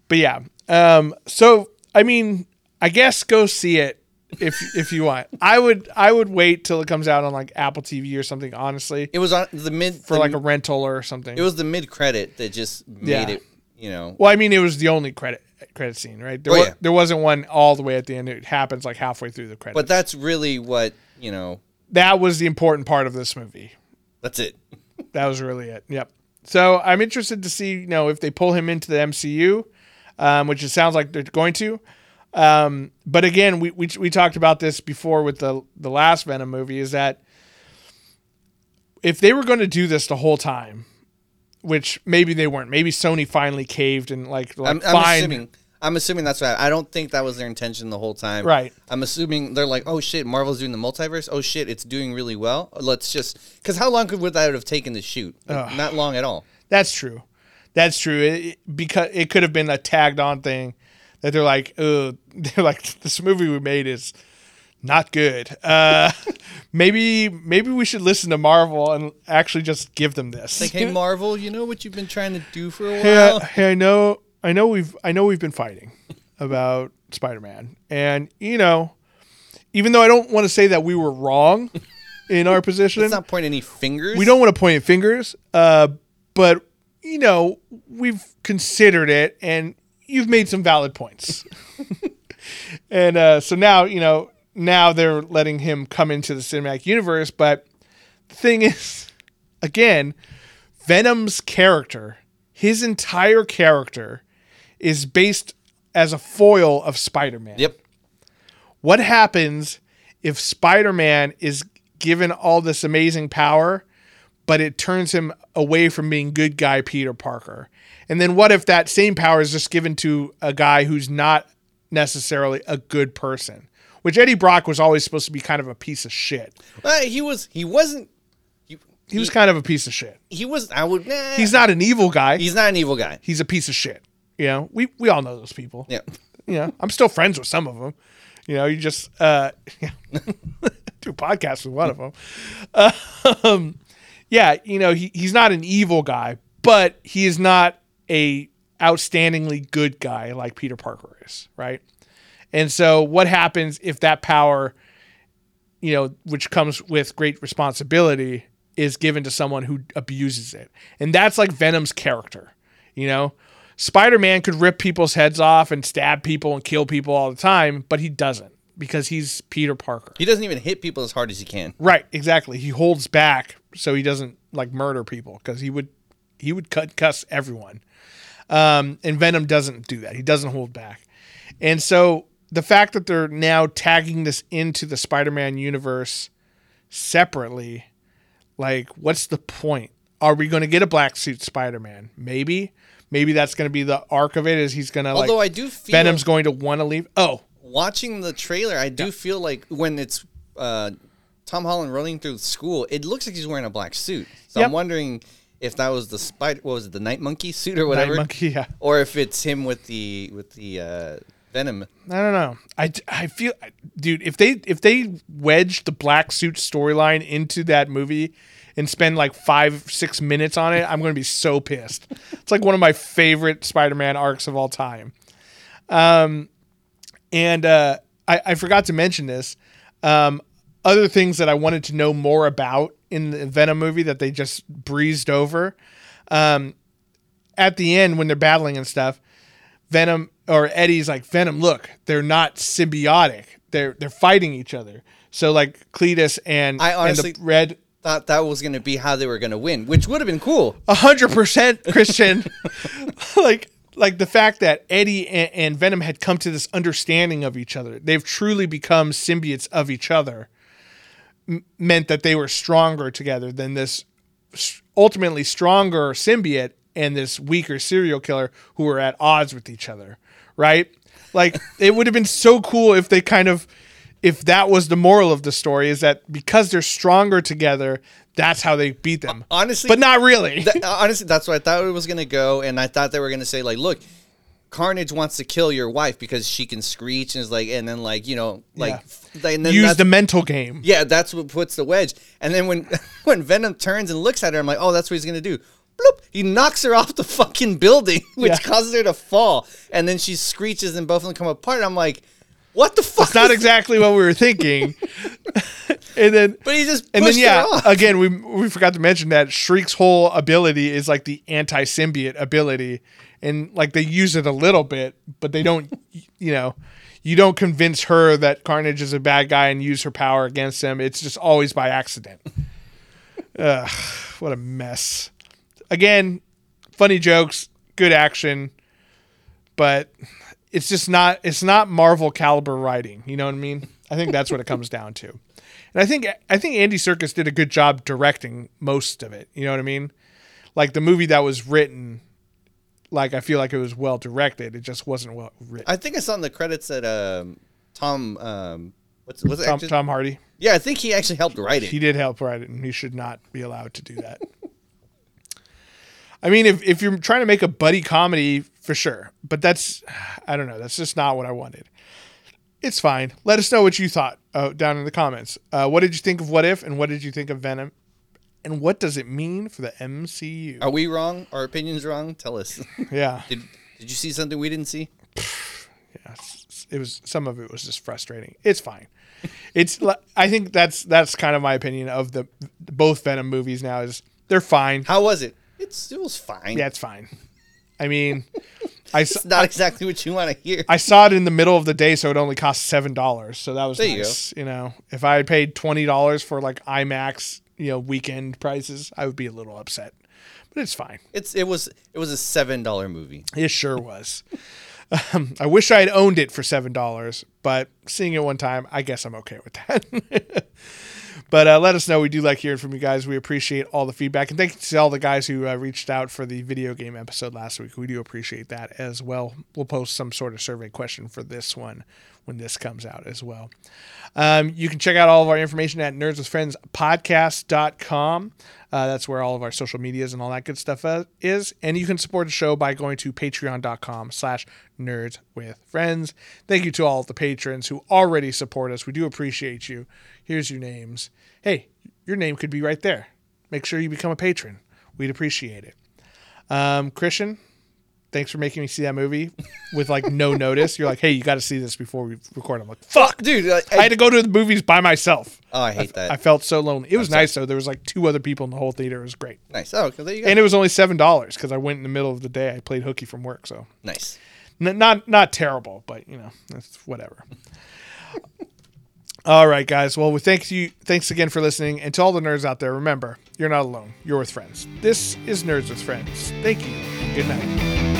But yeah, um, so I mean, I guess go see it if if you want. I would I would wait till it comes out on like Apple TV or something. Honestly, It was on the mid for the- like a rental or something. It was the mid credit that just made Yeah. it. You know, Well, I mean, it was the only credit credit scene, right? There, Oh, wa- yeah. there wasn't one all the way at the end. It happens like halfway through the credit. but that's really what you know. that was the important part of this movie. That's it. That was really it. Yep. So I'm interested to see, you know, if they pull him into the MCU, um, which it sounds like they're going to. Um, but again, we, we we talked about this before with the the last Venom movie. Is that if they were going to do this the whole time, which maybe they weren't, maybe Sony finally caved and like, like I'm, I'm assuming. I'm assuming that's right. I don't think that was their intention the whole time. Right. I'm assuming they're like, oh shit, Marvel's doing the multiverse. Oh shit, it's doing really well. Let's just because how long could would that have taken to shoot? Like, Not long at all. That's true. That's true. It, it- because it could have been a tagged on thing that they're like, uh, they're like, this movie we made is not good. Uh, maybe maybe we should listen to Marvel and actually just give them this. Like, hey Marvel, you know what you've been trying to do for a hey, while? I- hey, I know, I know we've, I know we've been fighting about Spider-Man, and you know, even though I don't want to say that we were wrong in our position, Let's not point any fingers. we don't want to point fingers, uh, but you know we've considered it, and you've made some valid points. and uh, so now you know now they're letting him come into the cinematic universe. But the thing is, again, Venom's character, his entire character, is based as a foil of Spider-Man. Yep. What happens if Spider-Man is given all this amazing power, but it turns him away from being good guy Peter Parker? And then what if that same power is just given to a guy who's not necessarily a good person? Which Eddie Brock was always supposed to be kind of a piece of shit. Uh, he was. He wasn't. He, He was kind of a piece of shit. he was. I would. Nah, He's not an evil guy. He's not an evil guy. He's a piece of shit. You know, we we all know those people. Yeah. You know, I'm still friends with some of them. You know, you just uh, do a podcast with one of them. Um, yeah, you know, he, he's not an evil guy, but he is not a outstandingly good guy like Peter Parker is, right? And so, what happens if that power, you know, which comes with great responsibility, is given to someone who abuses it? And that's like Venom's character, you know? Spider Man could rip people's heads off and stab people and kill people all the time, but he doesn't because he's Peter Parker. He doesn't even hit people as hard as he can. Right, exactly. He holds back so he doesn't like murder people because he would he would cut cuss everyone. Um, and Venom doesn't do that. He doesn't hold back. And so the fact that they're now tagging this into the Spider-Man universe separately, like, what's the point? Are we going to get a black suit Spider-Man? Maybe. Maybe that's going to be the arc of it. Is he's going to like Although I do feel Venom's going to want to leave? Oh, watching the trailer, I do feel like when it's uh, Tom Holland running through school, it looks like he's wearing a black suit. So Yep. I'm wondering if that was the spider. What was it? The Night Monkey suit or whatever. Monkey, yeah. Or if it's him with the with the uh, Venom. I don't know. I, I feel, dude, if they if they wedge the black suit storyline into that movie and spend like five six minutes on it, I'm going to be so pissed. It's like one of my favorite Spider-Man arcs of all time. Um, and uh, I, I forgot to mention this. Um, other things that I wanted to know more about in the Venom movie that they just breezed over. Um, at the end when they're battling and stuff, Venom or Eddie's like Venom. Look, they're not symbiotic. They're they're fighting each other. So like Cletus and I honestly- and the Red Thought that was going to be how they were going to win, which would have been cool. a hundred percent Christian. like like the fact that Eddie and, and Venom had come to this understanding of each other. They've truly become symbiotes of each other. M- meant that they were stronger together than this ultimately stronger symbiote and this weaker serial killer who were at odds with each other. Right? Like it would have been so cool if they kind of if that was the moral of the story is that because they're stronger together, that's how they beat them. honestly- but not really. Th- honestly, that's what I thought it was going to go, and I thought they were going to say like, "Look, Carnage wants to kill your wife because she can screech," and is like, and then like you know, like, Yeah. and then Use the mental game. yeah, that's what puts the wedge. And then when when Venom turns and looks at her, I'm like, "Oh, that's what he's going to do." Bloop! He knocks her off the fucking building, which Yeah. causes her to fall, and then she screeches, and both of them come apart. I'm like, "What the fuck?" It's not exactly what we were thinking. and then But he just and then yeah, again we we forgot to mention that Shriek's whole ability is like the anti-symbiote ability and like they use it a little bit, but they don't you know, you don't convince her that Carnage is a bad guy and use her power against him. It's just always by accident. Ugh, what a mess. Again, funny jokes, good action, but it's just not it's not Marvel caliber writing. You know what I mean? I think that's what it comes down to. And I think I think Andy Serkis did a good job directing most of it. You know what I mean? Like the movie that was written, like I feel like it was well directed. It just wasn't well written. I think I saw in the credits that um, Tom, um, what's what's the Tom, actor- Tom Hardy, Yeah, I think he actually helped write it. he did help write it, and he should not be allowed to do that. I mean, if if you're trying to make a buddy comedy, for sure, but that's I don't know. That's just not what I wanted. It's fine. Let us know what you thought uh, down in the comments. Uh, what did you think of What If, and what did you think of Venom, and what does it mean for the MCU? Are we wrong? Our opinions wrong? Tell us. Yeah, did Did you see something we didn't see? yeah. It was some of it was just frustrating. It's fine. It's I think that's that's kind of my opinion of the both Venom movies now is they're fine. How was it? It's it was fine. Yeah, it's fine. I mean, I, It's not exactly what you want to hear. I saw it in the middle of the day, so it only cost seven dollars. So that was There you nice. You, know, if I had paid twenty dollars for like IMAX, you know, weekend prices, I would be a little upset. But it's fine. It's it was it was a seven dollar movie. It sure was. Um, I wish I had owned it for seven dollars, but seeing it one time, I guess I'm okay with that. but uh, let us know. We do like hearing from you guys. We appreciate all the feedback, and thank you to all the guys who uh, reached out for the video game episode last week. We do appreciate that as well. We'll post some sort of survey question for this one when this comes out as well. Um, you can check out all of our information at nerdswithfriendspodcast.com. Uh, that's where all of our social medias and all that good stuff uh, is. And you can support the show by going to patreon.com slash nerds with friends. Thank you to all the patrons who already support us. We do appreciate you. Here's your names. Hey, your name could be right there. Make sure you become a patron. We'd appreciate it. Um, Christian, thanks for making me see that movie with like no notice. You're like, hey, you got to see this before we record. I'm like, fuck, Dude, I, I had to go to the movies by myself. oh, I hate that. I felt so lonely. It was nice though. There was like two other people in the whole theater. It was great, nice. Oh, there you go. and it was only seven dollars because I went in the middle of the day. I played hooky from work, so nice. Not not terrible, but you know, that's whatever. all right, guys. Well, we thank you. Thanks again for listening, and to all the nerds out there, remember, you're not alone. You're with friends. This is Nerds with Friends. Thank you. Good night.